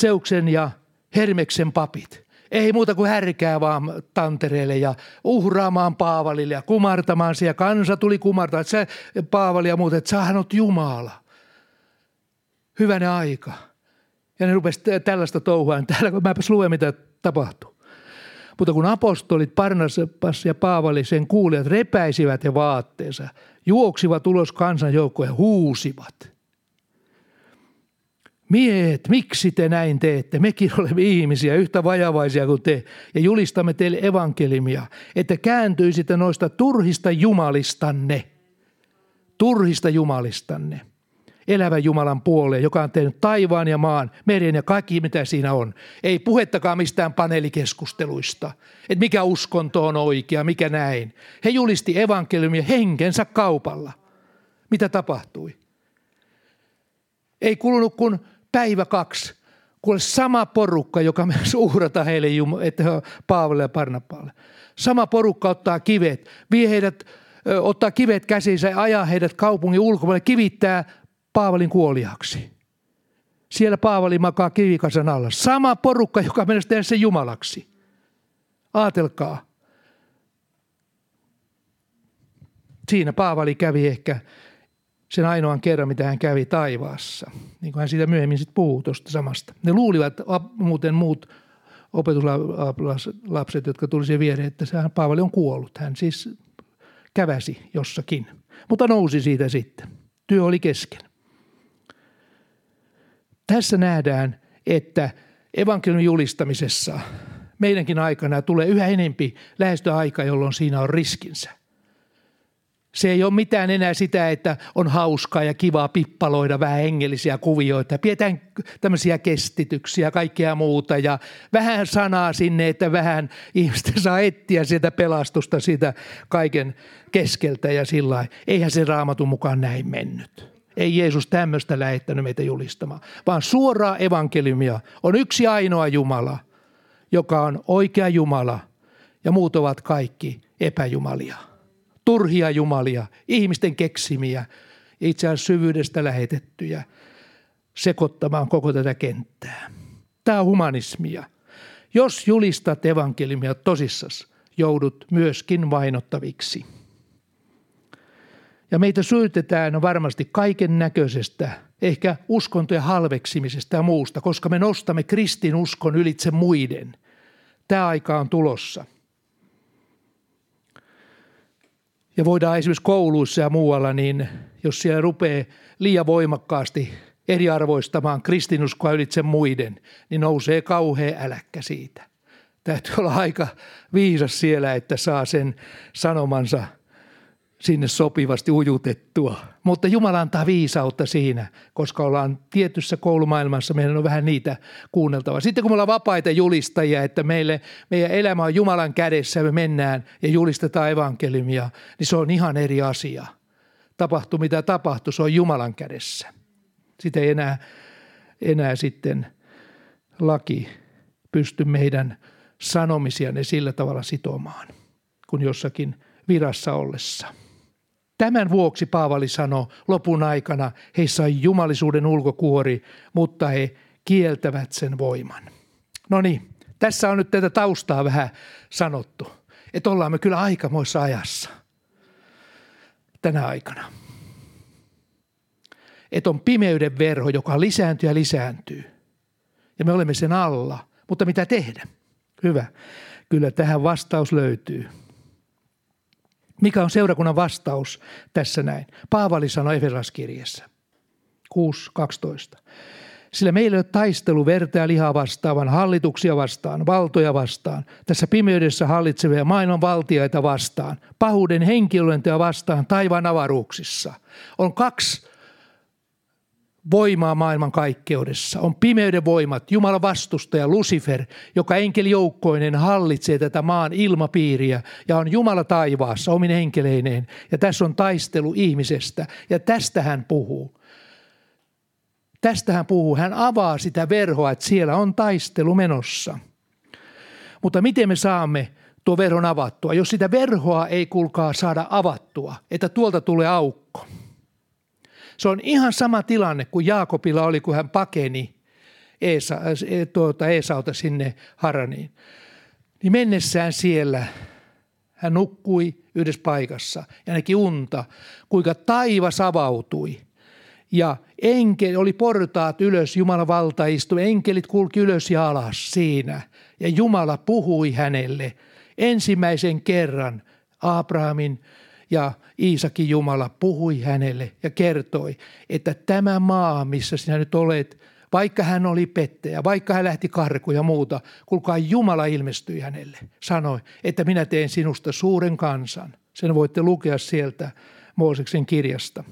Zeuksen ja Hermeksen papit – ei muuta kuin härkää vaan tantereelle ja uhraamaan Paavalille ja kumartamaan siellä. Kansa tuli kumartaa, että sä Paavali ja muut, että sähän oot Jumala. Hyvänä aika. Ja ne rupesi tällaista touhua. Täällä kun mäpäs luen, mitä tapahtuu. Mutta kun apostolit Parnaspas ja Paavali sen kuulijat repäisivät he vaatteensa, juoksivat ulos kansan joukkoon ja huusivat – Miehet, miksi te näin teette? Mekin [laughs] olemme ihmisiä, yhtä vajavaisia kuin te, ja julistamme teille evankelimia, että kääntyisitte noista turhista jumalistanne, turhista jumalistanne, elävän Jumalan puoleen, joka on tehnyt taivaan ja maan, meren ja kaikki, mitä siinä on. Ei puhettakaan mistään paneelikeskusteluista, että mikä uskonto on oikea, mikä näin. He julisti evankeliumia henkensä kaupalla. Mitä tapahtui? Ei kulunut kuin päivä kaksi, kuule sama porukka, joka [laughs] me uhrata heille, että he Paavalle ja Parnapaalle. Sama porukka ottaa kivet, vie heidät ottaa kivet käsinsä ja ajaa heidät kaupungin ulkopuolelle, kivittää Paavalin kuoliaksi. Siellä Paavali makaa kivikasan alla. Sama porukka, joka menisi tehdä sen Jumalaksi. Aatelkaa. Siinä Paavali kävi ehkä sen ainoan kerran, mitä hän kävi taivaassa. Niin kuin hän siitä myöhemmin sitten puhuu tuosta samasta. Ne luulivat muuten muut opetuslapset, jotka tuli siihen viereen, että sehän Paavali on kuollut. Hän siis käväsi jossakin, mutta nousi siitä sitten. Työ oli kesken. Tässä nähdään, että evankeliumin julistamisessa meidänkin aikana tulee yhä enempi lähestyä aika, jolloin siinä on riskinsä – se ei ole mitään enää sitä, että on hauskaa ja kivaa pippaloida vähän hengellisiä kuvioita. Pidetään tämmöisiä kestityksiä ja kaikkea muuta ja vähän sanaa sinne, että vähän ihmistä [laughs] saa etsiä sieltä pelastusta sitä kaiken keskeltä ja sillä Eihän se raamatun mukaan näin mennyt. Ei Jeesus tämmöistä lähettänyt meitä julistamaan, vaan suoraa evankeliumia on yksi ainoa Jumala, joka on oikea Jumala ja muut ovat kaikki epäjumalia turhia jumalia, ihmisten keksimiä, itse asiassa syvyydestä lähetettyjä, sekoittamaan koko tätä kenttää. Tämä on humanismia. Jos julistat evankeliumia tosissas, joudut myöskin vainottaviksi. Ja meitä syytetään varmasti kaiken näköisestä, ehkä uskontojen halveksimisesta ja muusta, koska me nostamme kristin uskon ylitse muiden. Tämä aika on tulossa – Ja voidaan esimerkiksi kouluissa ja muualla, niin jos siellä rupeaa liian voimakkaasti eriarvoistamaan kristinuskoa ylitse muiden, niin nousee kauhea äläkkä siitä. Täytyy olla aika viisas siellä, että saa sen sanomansa sinne sopivasti ujutettua. Mutta Jumala antaa viisautta siinä, koska ollaan tietyssä koulumaailmassa, meidän on vähän niitä kuunneltava. Sitten kun me ollaan vapaita julistajia, että meille, meidän elämä on Jumalan kädessä me mennään ja julistetaan evankeliumia, niin se on ihan eri asia. Tapahtuu mitä tapahtuu, se on Jumalan kädessä. Sitä ei enää, enää sitten laki pysty meidän sanomisia ne sillä tavalla sitomaan kuin jossakin virassa ollessa. Tämän vuoksi Paavali sanoi lopun aikana, heissä on jumalisuuden ulkokuori, mutta he kieltävät sen voiman. No niin, tässä on nyt tätä taustaa vähän sanottu, että ollaan me kyllä aikamoissa ajassa tänä aikana. Että on pimeyden verho, joka lisääntyy ja lisääntyy. Ja me olemme sen alla. Mutta mitä tehdä? Hyvä. Kyllä tähän vastaus löytyy. Mikä on seurakunnan vastaus tässä näin? Paavali sanoi Efesaskirjassa 6.12. Sillä meillä ei ole taistelu verta ja lihaa vastaan, hallituksia vastaan, valtoja vastaan, tässä pimeydessä hallitsevia maailman valtiaita vastaan, pahuuden henkilöintöä vastaan taivaan avaruuksissa. On kaksi voimaa maailman kaikkeudessa. On pimeyden voimat, Jumalan vastustaja Lucifer, joka enkelijoukkoinen hallitsee tätä maan ilmapiiriä ja on Jumala taivaassa omin enkeleineen. Ja tässä on taistelu ihmisestä ja tästä hän puhuu. Tästä hän puhuu. Hän avaa sitä verhoa, että siellä on taistelu menossa. Mutta miten me saamme tuo verhon avattua, jos sitä verhoa ei kulkaa saada avattua, että tuolta tulee aukko – se on ihan sama tilanne kuin Jaakobilla oli, kun hän pakeni Eesa, e, tuota Eesauta sinne Haraniin. Niin mennessään siellä hän nukkui yhdessä paikassa ja näki unta, kuinka taivas avautui. Ja enkeli, oli portaat ylös, Jumalan valta istui, enkelit kulki ylös ja alas siinä. Ja Jumala puhui hänelle ensimmäisen kerran Abrahamin ja Iisakin Jumala puhui hänelle ja kertoi, että tämä maa, missä sinä nyt olet, vaikka hän oli pettäjä, vaikka hän lähti karkuun ja muuta, kuulkaa Jumala ilmestyi hänelle. Sanoi, että minä teen sinusta suuren kansan. Sen voitte lukea sieltä Mooseksen kirjasta.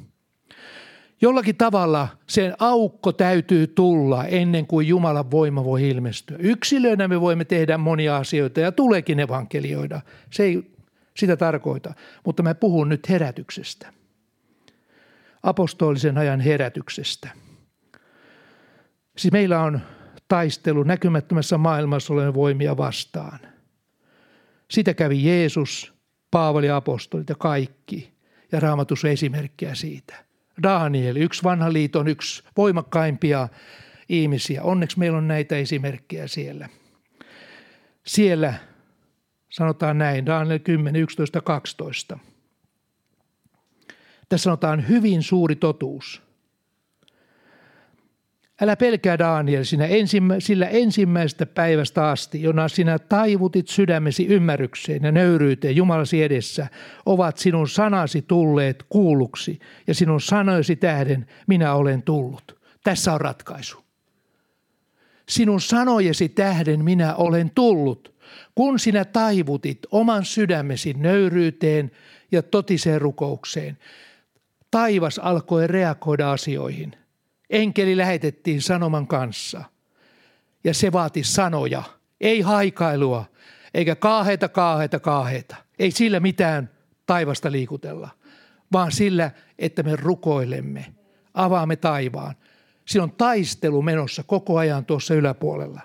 Jollakin tavalla sen aukko täytyy tulla ennen kuin Jumalan voima voi ilmestyä. Yksilöinä me voimme tehdä monia asioita ja tuleekin evankelioida. Se ei sitä tarkoita, mutta mä puhun nyt herätyksestä. Apostolisen ajan herätyksestä. Siis meillä on taistelu näkymättömässä maailmassa olevien voimia vastaan. Sitä kävi Jeesus Paavali apostolit ja kaikki. Ja raamatus esimerkkejä siitä. Daniel, yksi vanhan liiton, yksi voimakkaimpia ihmisiä. Onneksi meillä on näitä esimerkkejä siellä. Siellä sanotaan näin, Daniel 10, 11, 12. Tässä sanotaan hyvin suuri totuus. Älä pelkää Daniel sinä ensimmä, sillä ensimmäisestä päivästä asti, jona sinä taivutit sydämesi ymmärrykseen ja nöyryyteen Jumalasi edessä, ovat sinun sanasi tulleet kuulluksi ja sinun sanojesi tähden minä olen tullut. Tässä on ratkaisu. Sinun sanojesi tähden minä olen tullut, kun sinä taivutit oman sydämesi nöyryyteen ja totiseen rukoukseen. Taivas alkoi reagoida asioihin – Enkeli lähetettiin sanoman kanssa. Ja se vaati sanoja, ei haikailua, eikä kaaheta, kaaheta, kaaheta. Ei sillä mitään taivasta liikutella, vaan sillä, että me rukoilemme, avaamme taivaan. Siinä on taistelu menossa koko ajan tuossa yläpuolella.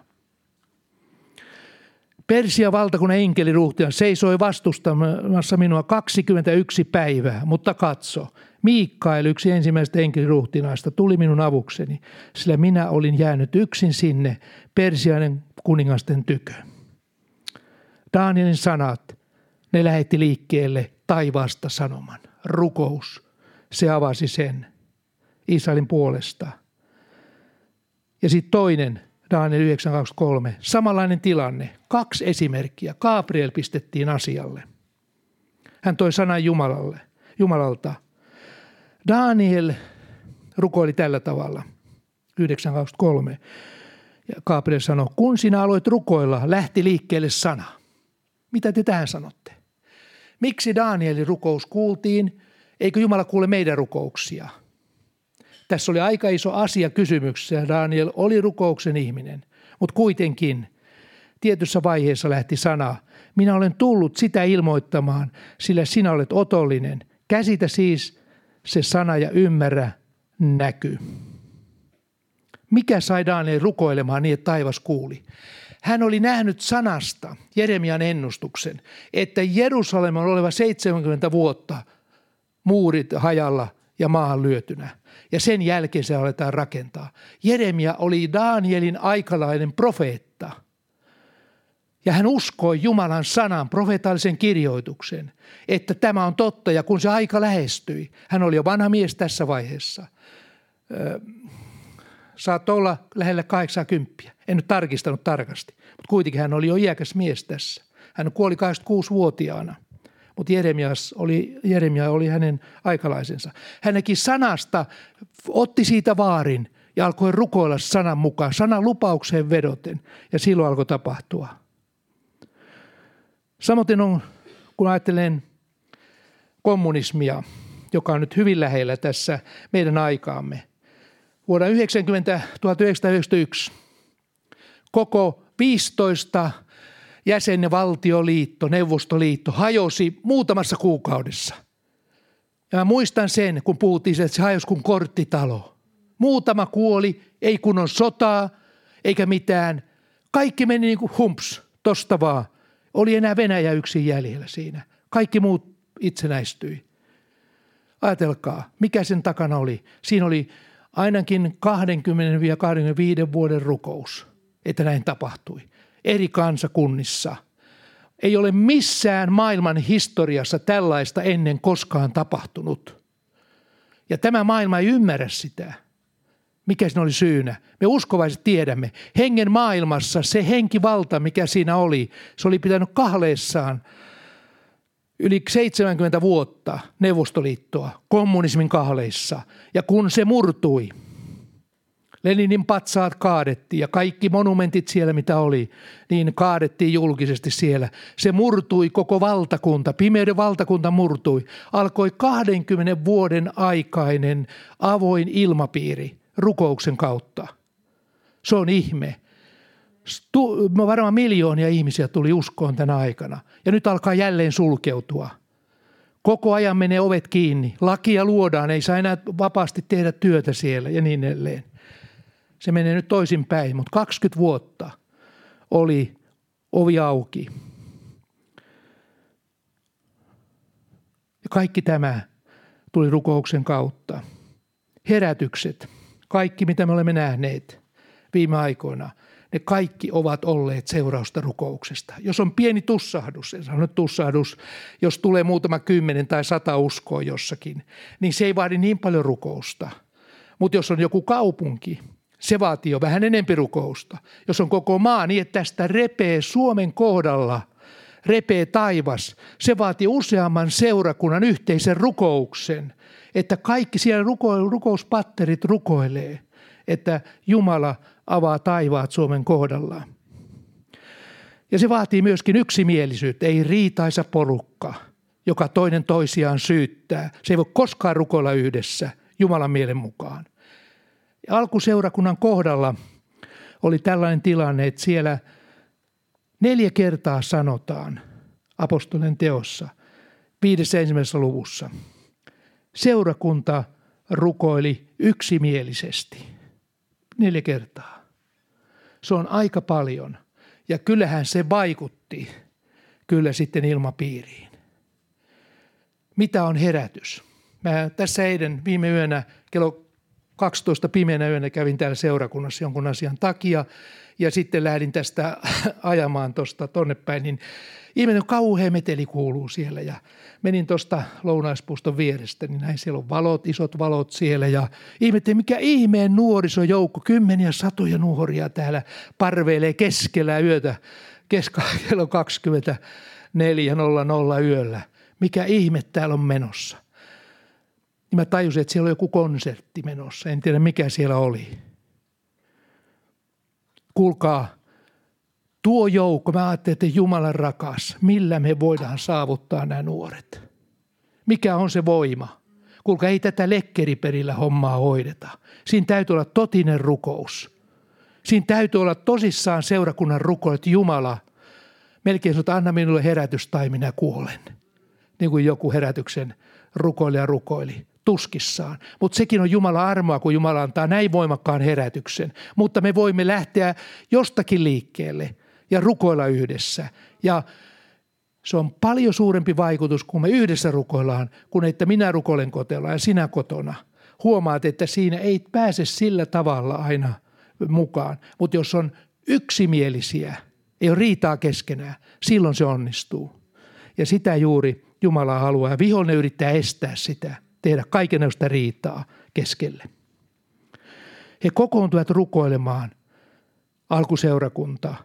Persia valtakunnan enkeliruhtian seisoi vastustamassa minua 21 päivää, mutta katso, Miikkael, yksi ensimmäistä enkeliruhtinaista, tuli minun avukseni, sillä minä olin jäänyt yksin sinne Persiainen kuningasten tykö. Danielin sanat, ne lähetti liikkeelle taivaasta sanoman. Rukous, se avasi sen Israelin puolesta. Ja sitten toinen, Daniel 9.23, samanlainen tilanne. Kaksi esimerkkiä. Gabriel pistettiin asialle. Hän toi sanan Jumalalle, Jumalalta – Daniel rukoili tällä tavalla, 923. Ja Gabriel sanoi, kun sinä aloit rukoilla, lähti liikkeelle sana. Mitä te tähän sanotte? Miksi Danielin rukous kuultiin? Eikö Jumala kuule meidän rukouksia? Tässä oli aika iso asia kysymyksessä. Daniel oli rukouksen ihminen, mutta kuitenkin tietyssä vaiheessa lähti sana. Minä olen tullut sitä ilmoittamaan, sillä sinä olet otollinen. Käsitä siis se sana ja ymmärrä näky. Mikä sai Daniel rukoilemaan niin, että taivas kuuli? Hän oli nähnyt sanasta, Jeremian ennustuksen, että Jerusalem on oleva 70 vuotta muurit hajalla ja maahan lyötynä. Ja sen jälkeen se aletaan rakentaa. Jeremia oli Danielin aikalainen profeetta – ja hän uskoi Jumalan sanan, profeetallisen kirjoituksen, että tämä on totta. Ja kun se aika lähestyi, hän oli jo vanha mies tässä vaiheessa. Saattoi olla lähellä 80. En nyt tarkistanut tarkasti, mutta kuitenkin hän oli jo iäkäs mies tässä. Hän kuoli 26-vuotiaana, mutta Jeremias oli, Jeremia oli hänen aikalaisensa. Hän näki sanasta, otti siitä vaarin ja alkoi rukoilla sanan mukaan, sanan lupaukseen vedoten. Ja silloin alkoi tapahtua – Samoin on, kun ajattelen kommunismia, joka on nyt hyvin lähellä tässä meidän aikaamme. Vuonna 1990, 1991 koko 15 jäsenvaltioliitto, Neuvostoliitto hajosi muutamassa kuukaudessa. Ja mä muistan sen, kun puhuttiin, että se hajosi kuin korttitalo. Muutama kuoli, ei kunnon sotaa eikä mitään. Kaikki meni niin kuin humps, tosta vaan. Oli enää Venäjä yksin jäljellä siinä. Kaikki muut itsenäistyi. Ajatelkaa, mikä sen takana oli. Siinä oli ainakin 20-25 vuoden rukous, että näin tapahtui. Eri kansakunnissa. Ei ole missään maailman historiassa tällaista ennen koskaan tapahtunut. Ja tämä maailma ei ymmärrä sitä – mikä siinä oli syynä. Me uskovaiset tiedämme. Hengen maailmassa se henkivalta, mikä siinä oli, se oli pitänyt kahleessaan yli 70 vuotta Neuvostoliittoa kommunismin kahleissa. Ja kun se murtui, Leninin patsaat kaadettiin ja kaikki monumentit siellä, mitä oli, niin kaadettiin julkisesti siellä. Se murtui koko valtakunta, pimeyden valtakunta murtui. Alkoi 20 vuoden aikainen avoin ilmapiiri rukouksen kautta. Se on ihme. Stu, varmaan miljoonia ihmisiä tuli uskoon tänä aikana. Ja nyt alkaa jälleen sulkeutua. Koko ajan menee ovet kiinni. Lakia luodaan, ei saa enää vapaasti tehdä työtä siellä ja niin edelleen. Se menee nyt toisinpäin, mutta 20 vuotta oli ovi auki. Ja kaikki tämä tuli rukouksen kautta. Herätykset, kaikki mitä me olemme nähneet viime aikoina, ne kaikki ovat olleet seurausta rukouksesta. Jos on pieni tussahdus, en sano tussahdus, jos tulee muutama kymmenen tai sata uskoa jossakin, niin se ei vaadi niin paljon rukousta. Mutta jos on joku kaupunki, se vaatii jo vähän enempi rukousta. Jos on koko maa niin, että tästä repee Suomen kohdalla, repee taivas, se vaatii useamman seurakunnan yhteisen rukouksen, että kaikki siellä ruko- rukouspatterit rukoilee, että Jumala avaa taivaat Suomen kohdalla. Ja se vaatii myöskin yksimielisyyttä, ei riitaisa porukka, joka toinen toisiaan syyttää. Se ei voi koskaan rukoilla yhdessä Jumalan mielen mukaan. Alkuseurakunnan kohdalla oli tällainen tilanne, että siellä neljä kertaa sanotaan apostolien teossa viidessä ensimmäisessä luvussa. Seurakunta rukoili yksimielisesti. Neljä kertaa. Se on aika paljon. Ja kyllähän se vaikutti kyllä sitten ilmapiiriin. Mitä on herätys? Mä tässä eilen viime yönä kello 12 pimeänä yönä kävin täällä seurakunnassa jonkun asian takia ja sitten lähdin tästä [laughs] ajamaan tuosta tonne päin, niin ihminen kauhean meteli kuuluu siellä ja menin tuosta lounaispuuston vierestä, niin näin siellä on valot, isot valot siellä ja ihmettelin, mikä ihmeen nuorisojoukko, kymmeniä satoja nuoria täällä parveilee keskellä yötä, keskellä kello 24.00 yöllä. Mikä ihme täällä on menossa? Niin mä tajusin, että siellä on joku konsertti menossa. En tiedä, mikä siellä oli. Kuulkaa, tuo joukko, mä ajattelin, että Jumalan rakas, millä me voidaan saavuttaa nämä nuoret? Mikä on se voima? Kuulkaa, ei tätä lekkeriperillä hommaa hoideta. Siinä täytyy olla totinen rukous. Siinä täytyy olla tosissaan seurakunnan ruko, että Jumala, melkein sanoo, anna minulle herätys tai minä kuolen. Niin kuin joku herätyksen rukoilija rukoili tuskissaan. Mutta sekin on Jumala armoa, kun Jumala antaa näin voimakkaan herätyksen. Mutta me voimme lähteä jostakin liikkeelle ja rukoilla yhdessä. Ja se on paljon suurempi vaikutus, kun me yhdessä rukoillaan, kuin että minä rukoilen kotella ja sinä kotona. Huomaat, että siinä ei pääse sillä tavalla aina mukaan. Mutta jos on yksimielisiä, ei ole riitaa keskenään, silloin se onnistuu. Ja sitä juuri Jumala haluaa. Vihollinen yrittää estää sitä – tehdä kaikenlaista riitaa keskelle. He kokoontuivat rukoilemaan alkuseurakuntaa.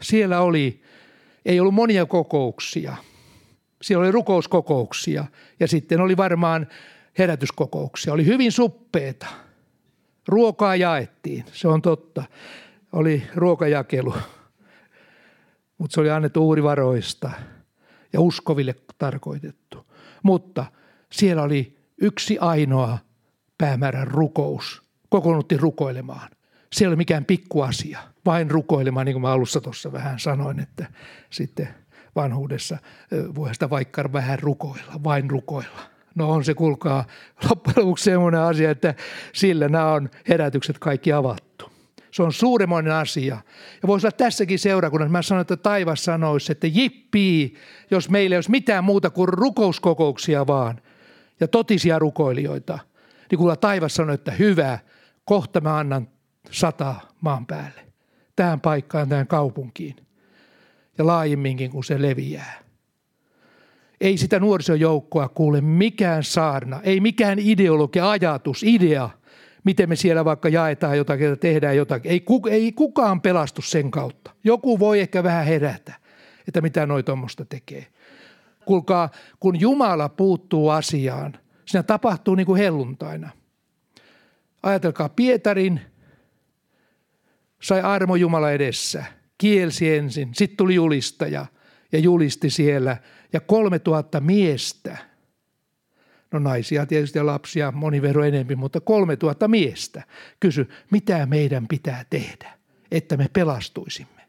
Siellä oli, ei ollut monia kokouksia. Siellä oli rukouskokouksia ja sitten oli varmaan herätyskokouksia. Oli hyvin suppeeta. Ruokaa jaettiin, se on totta. Oli ruokajakelu, mutta se oli annettu uurivaroista ja uskoville tarkoitettu. Mutta siellä oli yksi ainoa päämäärän rukous. Kokoonnutti rukoilemaan. Se ei ole mikään pikkuasia, vain rukoilemaan, niin kuin mä alussa tuossa vähän sanoin, että sitten vanhuudessa voi sitä vaikka vähän rukoilla, vain rukoilla. No on se, kuulkaa, [laughs] loppujen lopuksi semmoinen asia, että sillä nämä on herätykset kaikki avattu. Se on suuremmoinen asia. Ja voisi olla tässäkin seurakunnassa. Mä sanoin, että taivas sanoisi, että jippii, jos meillä ei olisi mitään muuta kuin rukouskokouksia vaan ja totisia rukoilijoita. Niin kuulla taivas sanoi, että hyvä, kohta mä annan sata maan päälle. Tähän paikkaan, tähän kaupunkiin. Ja laajemminkin, kun se leviää. Ei sitä nuorisojoukkoa kuule mikään saarna, ei mikään ideologia, ajatus, idea – miten me siellä vaikka jaetaan jotakin ja tehdään jotakin. Ei, ei kukaan pelastu sen kautta. Joku voi ehkä vähän herätä, että mitä noi tuommoista tekee. Kuulkaa, kun Jumala puuttuu asiaan, siinä tapahtuu niin kuin helluntaina. Ajatelkaa, Pietarin sai armo Jumala edessä, kielsi ensin, sitten tuli julistaja ja julisti siellä ja kolme tuhatta miestä – no naisia tietysti ja lapsia moni vero enemmän, mutta 3000 miestä kysy, mitä meidän pitää tehdä, että me pelastuisimme.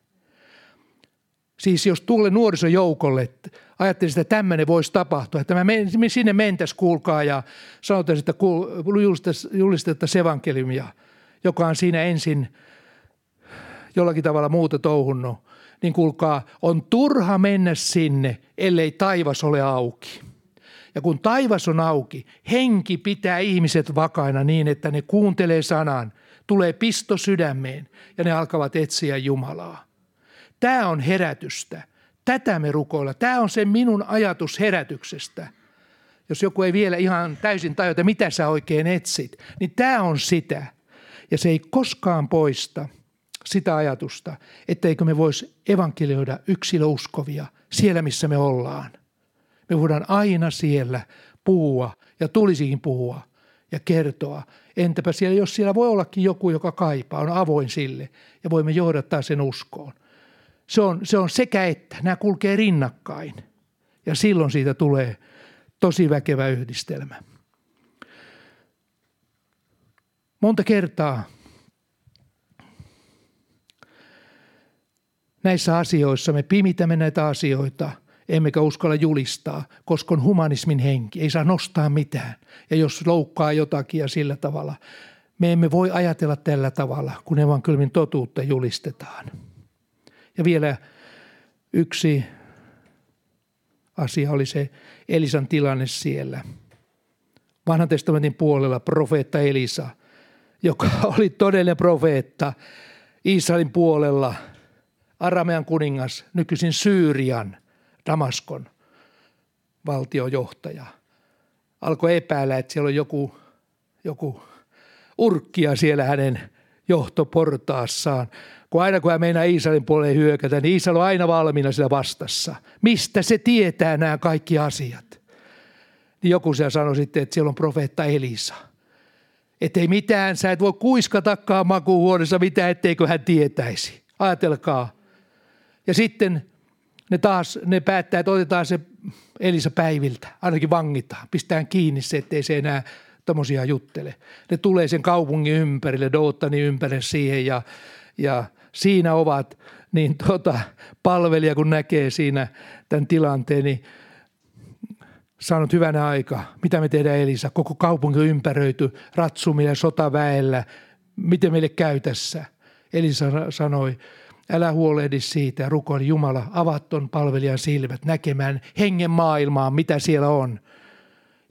Siis jos tulee nuorisojoukolle, ajattelisin, että tämmöinen voisi tapahtua, että me sinne mentäisiin, kuulkaa, ja sanotaan, että julistettaisiin evankeliumia, joka on siinä ensin jollakin tavalla muuta touhunnut, niin kuulkaa, on turha mennä sinne, ellei taivas ole auki. Ja kun taivas on auki, henki pitää ihmiset vakaina niin, että ne kuuntelee sanan, tulee pisto sydämeen ja ne alkavat etsiä Jumalaa. Tämä on herätystä. Tätä me rukoilla. Tämä on se minun ajatus herätyksestä. Jos joku ei vielä ihan täysin tajuta, mitä sä oikein etsit, niin tämä on sitä. Ja se ei koskaan poista sitä ajatusta, etteikö me voisi evankelioida yksilöuskovia siellä, missä me ollaan. Me voidaan aina siellä puhua ja tulisikin puhua ja kertoa. Entäpä siellä, jos siellä voi ollakin joku, joka kaipaa, on avoin sille ja voimme johdattaa sen uskoon. Se on, se on sekä että. Nämä kulkee rinnakkain. Ja silloin siitä tulee tosi väkevä yhdistelmä. Monta kertaa näissä asioissa me pimitämme näitä asioita, emmekä uskalla julistaa, koska on humanismin henki. Ei saa nostaa mitään. Ja jos loukkaa jotakin ja sillä tavalla, me emme voi ajatella tällä tavalla, kun evankeliumin totuutta julistetaan. Ja vielä yksi asia oli se Elisan tilanne siellä. Vanhan testamentin puolella profeetta Elisa, joka [laughs] oli todellinen profeetta Israelin puolella, Aramean kuningas, nykyisin Syyrian, Damaskon valtiojohtaja, alkoi epäillä, että siellä on joku, joku urkkia siellä hänen johtoportaassaan kun aina kun hän meinaa Israelin puolelle hyökätä, niin Israel on aina valmiina siellä vastassa. Mistä se tietää nämä kaikki asiat? Niin joku siellä sanoi sitten, että siellä on profeetta Elisa. Että ei mitään, sä et voi kuiskatakaan makuuhuoneessa mitään, etteikö hän tietäisi. Ajatelkaa. Ja sitten ne taas, ne päättää, että otetaan se Elisa päiviltä, ainakin vangitaan, pistetään kiinni se, ettei se enää tommosia juttele. Ne tulee sen kaupungin ympärille, Doottanin ympärille siihen ja, ja siinä ovat, niin tuota, palvelija kun näkee siinä tämän tilanteen, niin saanut hyvänä aika. Mitä me tehdään Elisa? Koko kaupunki ympäröity ratsumilla sotaväellä. Miten meille käy tässä? Elisa sanoi, älä huolehdi siitä, rukoili Jumala, avatton palvelijan silmät näkemään hengen maailmaa, mitä siellä on.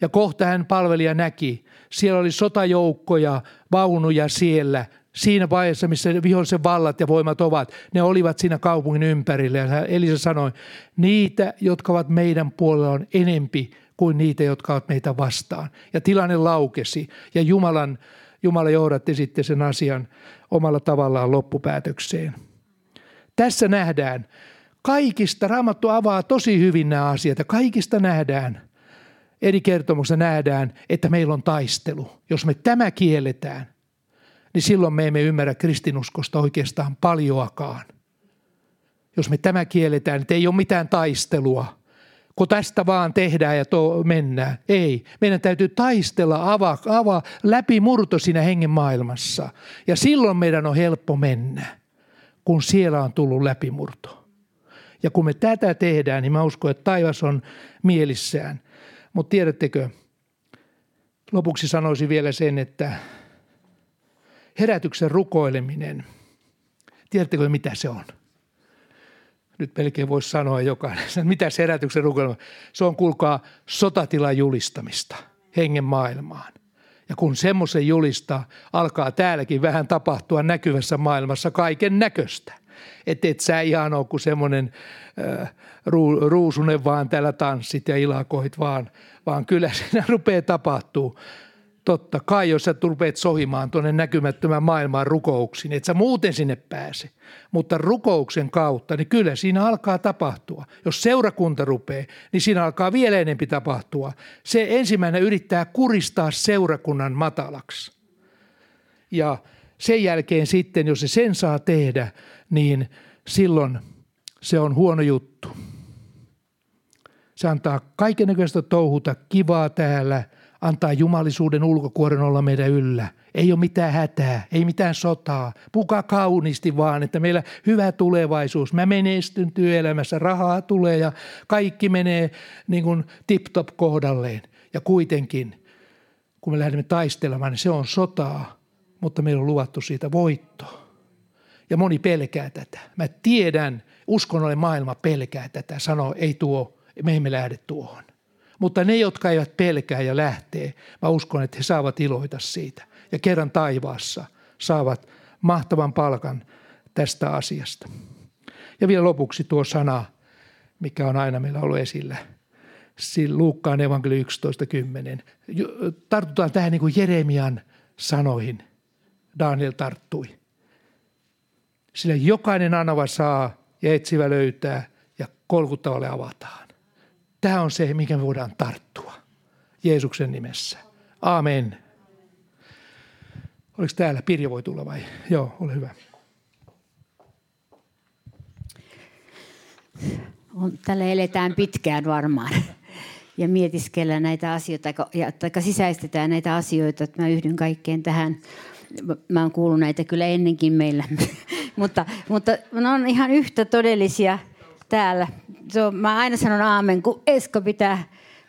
Ja kohta hän palvelija näki, siellä oli sotajoukkoja, vaunuja siellä, siinä vaiheessa, missä vihollisen vallat ja voimat ovat, ne olivat siinä kaupungin ympärillä. Ja Elisa sanoi, niitä, jotka ovat meidän puolella on enempi kuin niitä, jotka ovat meitä vastaan. Ja tilanne laukesi ja Jumalan, Jumala johdatti sitten sen asian omalla tavallaan loppupäätökseen. Tässä nähdään, kaikista, Raamattu avaa tosi hyvin nämä asiat kaikista nähdään, eri kertomuksessa nähdään, että meillä on taistelu. Jos me tämä kielletään – niin silloin me emme ymmärrä kristinuskosta oikeastaan paljoakaan. Jos me tämä kielletään, että ei ole mitään taistelua, kun tästä vaan tehdään ja to, mennään. Ei, meidän täytyy taistella, avaa, avaa läpimurto siinä hengen maailmassa. Ja silloin meidän on helppo mennä, kun siellä on tullut läpimurto. Ja kun me tätä tehdään, niin mä uskon, että taivas on mielissään. Mutta tiedättekö, lopuksi sanoisin vielä sen, että herätyksen rukoileminen, tiedättekö mitä se on? Nyt melkein voisi sanoa jokainen, mitä se herätyksen rukoileminen Se on kuulkaa sotatilan julistamista hengen maailmaan. Ja kun semmoisen julistaa, alkaa täälläkin vähän tapahtua näkyvässä maailmassa kaiken näköistä. Että et sä ihan ole kuin semmoinen äh, ruu, ruusunen vaan täällä tanssit ja ilakoit, vaan, vaan kyllä [laughs] siinä rupeaa tapahtuu Totta kai, jos sä rupeat sohimaan tuonne näkymättömän maailmaan rukouksiin, että sä muuten sinne pääse. Mutta rukouksen kautta, niin kyllä siinä alkaa tapahtua. Jos seurakunta rupeaa, niin siinä alkaa vielä enempi tapahtua. Se ensimmäinen yrittää kuristaa seurakunnan matalaksi. Ja sen jälkeen sitten, jos se sen saa tehdä, niin silloin se on huono juttu. Se antaa kaikenlaista touhuta kivaa täällä – antaa jumalisuuden ulkokuoren olla meidän yllä. Ei ole mitään hätää, ei mitään sotaa. Puka kauniisti vaan, että meillä hyvä tulevaisuus. Mä menestyn työelämässä, rahaa tulee ja kaikki menee niin kuin tip-top kohdalleen. Ja kuitenkin, kun me lähdemme taistelemaan, niin se on sotaa, mutta meillä on luvattu siitä voitto. Ja moni pelkää tätä. Mä tiedän uskonnollinen maailma pelkää tätä, sanoo ei tuo, me emme lähde tuohon. Mutta ne, jotka eivät pelkää ja lähtee, mä uskon, että he saavat iloita siitä. Ja kerran taivaassa saavat mahtavan palkan tästä asiasta. Ja vielä lopuksi tuo sana, mikä on aina meillä ollut esillä. Luukkaan evankeli 11.10. Tartutaan tähän niin kuin Jeremian sanoihin. Daniel tarttui. Sillä jokainen anava saa ja etsivä löytää ja kolkuttavalle avataan. Tämä on se, mikä me voidaan tarttua Jeesuksen nimessä. Amen. Oliko täällä? Pirjo voi tulla vai? Joo, ole hyvä. Tällä eletään pitkään varmaan ja mietiskellä näitä asioita ja tai sisäistetään näitä asioita. Että mä yhdyn kaikkeen tähän. Mä oon kuullut näitä kyllä ennenkin meillä, [laughs] mutta, mutta ne on ihan yhtä todellisia täällä. So, mä aina sanon aamen, kun Esko pitää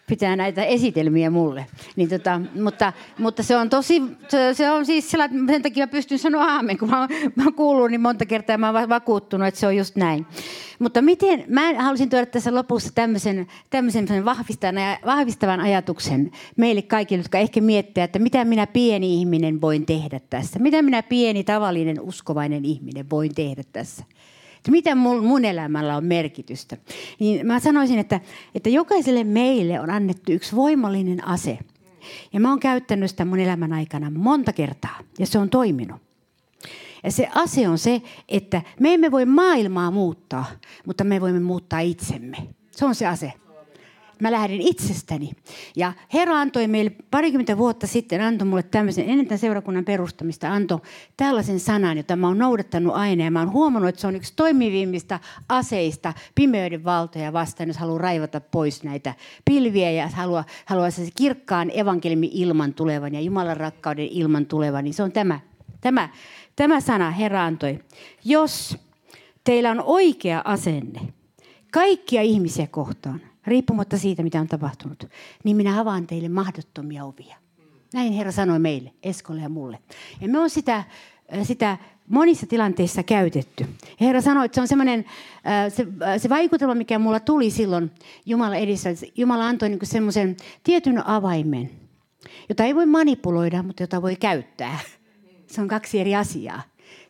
pitää näitä esitelmiä mulle. Niin tota, mutta, mutta se on tosi, se, se on siis sellainen, sen takia mä pystyn sanoa aamen, kun mä, mä oon kuullut niin monta kertaa ja mä oon vakuuttunut, että se on just näin. Mutta miten, mä halusin tuoda tässä lopussa tämmöisen, tämmöisen vahvistavan, vahvistavan ajatuksen meille kaikille, jotka ehkä miettii, että mitä minä pieni ihminen voin tehdä tässä. Mitä minä pieni tavallinen uskovainen ihminen voin tehdä tässä että mitä mun, mun elämällä on merkitystä. Niin mä sanoisin, että, että jokaiselle meille on annettu yksi voimallinen ase. Ja mä oon käyttänyt sitä mun elämän aikana monta kertaa ja se on toiminut. Ja se ase on se, että me emme voi maailmaa muuttaa, mutta me voimme muuttaa itsemme. Se on se ase. Mä lähdin itsestäni. Ja Herra antoi meille parikymmentä vuotta sitten, antoi mulle tämmöisen, ennen tämän seurakunnan perustamista, antoi tällaisen sanan, jota mä oon noudattanut aina. Ja mä oon huomannut, että se on yksi toimivimmista aseista pimeyden valtoja vastaan, jos haluaa raivata pois näitä pilviä ja haluaa, haluaa se kirkkaan evankelimi ilman tulevan ja Jumalan rakkauden ilman tulevan, niin se on tämä, tämä, tämä sana Herra antoi. Jos teillä on oikea asenne kaikkia ihmisiä kohtaan, riippumatta siitä, mitä on tapahtunut, niin minä avaan teille mahdottomia ovia. Näin Herra sanoi meille, Eskolle ja mulle. Ja me on sitä, äh, sitä monissa tilanteissa käytetty. Herra sanoi, että se on semmoinen, äh, se, äh, se vaikutelma, mikä mulla tuli silloin Jumala edessä. Jumala antoi niin semmoisen tietyn avaimen, jota ei voi manipuloida, mutta jota voi käyttää. Se on kaksi eri asiaa.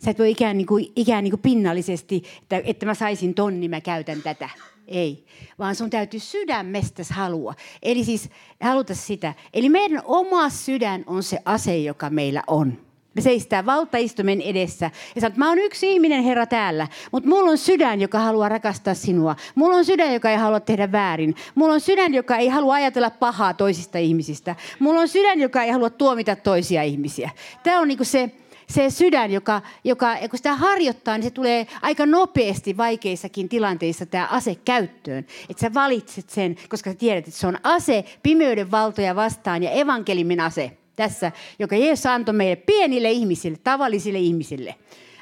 Sä et voi ikään, niin kuin, ikään niin kuin pinnallisesti, että, että mä saisin ton, niin mä käytän tätä. Ei, vaan sun täytyy sydämestä halua. Eli siis haluta sitä. Eli meidän oma sydän on se ase, joka meillä on. Me seistää valtaistumen edessä ja sanoo, mä oon yksi ihminen, Herra, täällä, mutta mulla on sydän, joka haluaa rakastaa sinua. Mulla on sydän, joka ei halua tehdä väärin. Mulla on sydän, joka ei halua ajatella pahaa toisista ihmisistä. Mulla on sydän, joka ei halua tuomita toisia ihmisiä. Tämä on niinku se, se sydän, joka, joka kun sitä harjoittaa, niin se tulee aika nopeasti vaikeissakin tilanteissa tämä ase käyttöön. Että sä valitset sen, koska sä tiedät, että se on ase pimeyden valtoja vastaan ja evankelimin ase tässä, joka Jeesus antoi meille pienille ihmisille, tavallisille ihmisille.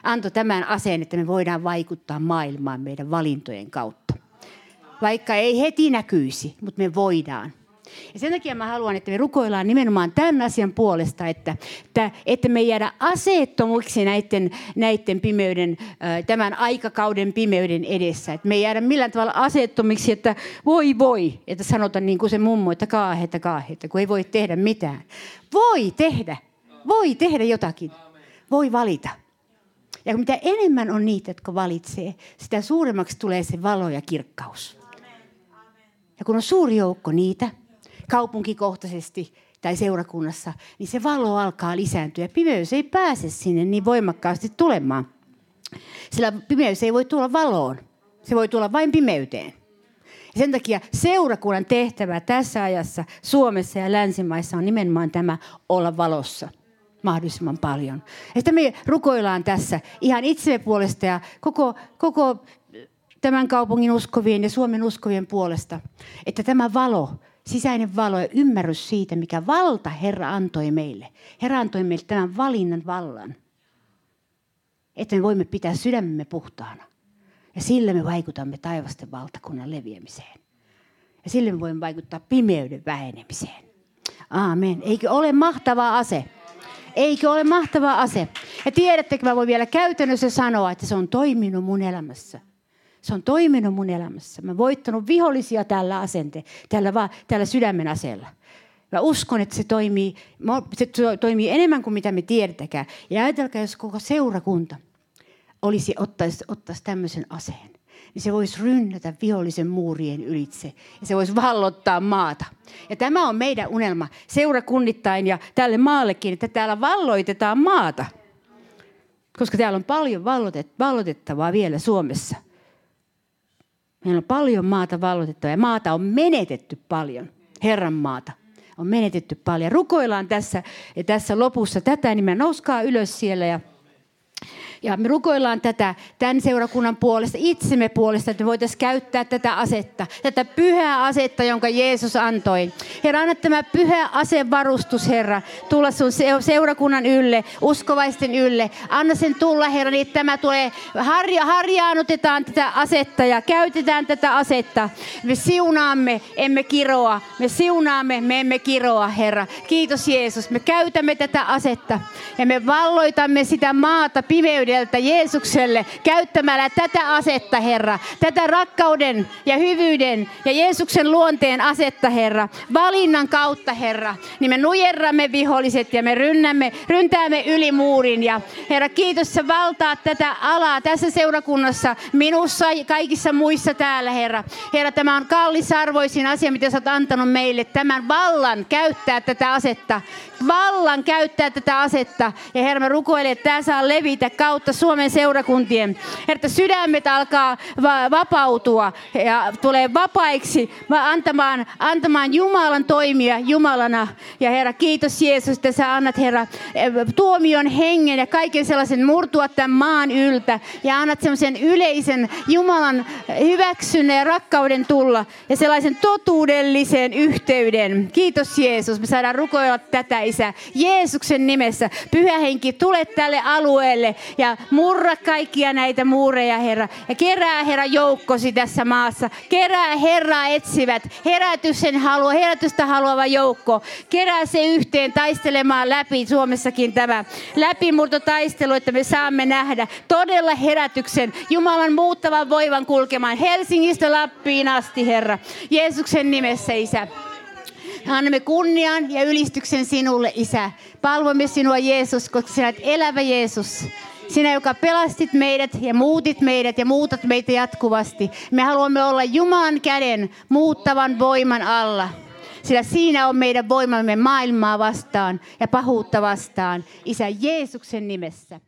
Antoi tämän aseen, että me voidaan vaikuttaa maailmaan meidän valintojen kautta. Vaikka ei heti näkyisi, mutta me voidaan. Ja sen takia mä haluan, että me rukoillaan nimenomaan tämän asian puolesta, että, että, että me jäädä aseettomuiksi näiden, näiden pimeyden, tämän aikakauden pimeyden edessä. Että me ei jäädä millään tavalla aseettomiksi, että voi voi, että sanotaan niin kuin se mummo, että kaahetta kaahetta, kun ei voi tehdä mitään. Voi tehdä, voi tehdä jotakin, voi valita. Ja mitä enemmän on niitä, jotka valitsee, sitä suuremmaksi tulee se valo ja kirkkaus. Ja kun on suuri joukko niitä, kaupunkikohtaisesti tai seurakunnassa, niin se valo alkaa lisääntyä. Pimeys ei pääse sinne niin voimakkaasti tulemaan. Sillä pimeys ei voi tulla valoon. Se voi tulla vain pimeyteen. Ja sen takia seurakunnan tehtävä tässä ajassa Suomessa ja länsimaissa on nimenomaan tämä olla valossa mahdollisimman paljon. Että me rukoillaan tässä ihan itsemme puolesta ja koko, koko tämän kaupungin uskovien ja Suomen uskovien puolesta, että tämä valo sisäinen valo ja ymmärrys siitä, mikä valta Herra antoi meille. Herra antoi meille tämän valinnan vallan, että me voimme pitää sydämemme puhtaana. Ja sillä me vaikutamme taivasten valtakunnan leviämiseen. Ja sillä me voimme vaikuttaa pimeyden vähenemiseen. Aamen. Eikö ole mahtava ase? Eikö ole mahtava ase? Ja tiedättekö, mä voin vielä käytännössä sanoa, että se on toiminut mun elämässä. Se on toiminut mun elämässä. Mä voittanut vihollisia tällä asente, tällä, va, tällä sydämen aseella. Mä uskon, että se toimii, se toimii enemmän kuin mitä me tiedetäkään. Ja ajatelkaa, jos koko seurakunta olisi ottaisi, ottaisi tämmöisen aseen, niin se voisi rynnätä vihollisen muurien ylitse ja se voisi vallottaa maata. Ja tämä on meidän unelma seurakunnittain ja tälle maallekin, että täällä valloitetaan maata. Koska täällä on paljon vallotettavaa vielä Suomessa. Meillä on paljon maata vallotettavaa ja maata on menetetty paljon, Herran maata on menetetty paljon. Rukoillaan tässä, tässä lopussa tätä, niin me nouskaa ylös siellä ja ja me rukoillaan tätä tämän seurakunnan puolesta, itsemme puolesta, että me voitaisiin käyttää tätä asetta, tätä pyhää asetta, jonka Jeesus antoi. Herra, anna tämä pyhä asevarustus, Herra, tulla sun seurakunnan ylle, uskovaisten ylle. Anna sen tulla, Herra, niin tämä tulee, harja, harjaanutetaan tätä asetta ja käytetään tätä asetta. Me siunaamme, emme kiroa. Me siunaamme, me emme kiroa, Herra. Kiitos Jeesus. Me käytämme tätä asetta ja me valloitamme sitä maata pimeyden yhteydeltä Jeesukselle käyttämällä tätä asetta, Herra. Tätä rakkauden ja hyvyyden ja Jeesuksen luonteen asetta, Herra. Valinnan kautta, Herra. Niin me nujerramme viholliset ja me rynnämme, ryntäämme yli muurin. Ja Herra, kiitos sä valtaat tätä alaa tässä seurakunnassa, minussa ja kaikissa muissa täällä, Herra. Herra, tämä on kallisarvoisin asia, mitä sä oot antanut meille. Tämän vallan käyttää tätä asetta. Vallan käyttää tätä asetta. Ja Herra, mä rukoilen, että tämä saa levitä kautta kautta Suomen seurakuntien. Että sydämet alkaa va- vapautua ja tulee vapaiksi antamaan, antamaan Jumalan toimia Jumalana. Ja Herra, kiitos Jeesus, että sä annat Herra tuomion hengen ja kaiken sellaisen murtua tämän maan yltä. Ja annat semmoisen yleisen Jumalan hyväksynnän ja rakkauden tulla. Ja sellaisen totuudellisen yhteyden. Kiitos Jeesus. Me saadaan rukoilla tätä, Isä. Jeesuksen nimessä. Pyhä henki, tule tälle alueelle ja murra kaikkia näitä muureja, Herra. Ja kerää, Herra, joukkosi tässä maassa. Kerää, Herra, etsivät. Herätyksen halua, herätystä haluava joukko. Kerää se yhteen taistelemaan läpi Suomessakin tämä läpimurtotaistelu, että me saamme nähdä todella herätyksen. Jumalan muuttavan voivan kulkemaan Helsingistä Lappiin asti, Herra. Jeesuksen nimessä, Isä. Annamme kunnian ja ylistyksen sinulle, Isä. Palvomme sinua, Jeesus, koska sinä olet elävä Jeesus. Sinä, joka pelastit meidät ja muutit meidät ja muutat meitä jatkuvasti. Me haluamme olla Jumalan käden muuttavan voiman alla. Sillä siinä on meidän voimamme maailmaa vastaan ja pahuutta vastaan. Isä Jeesuksen nimessä.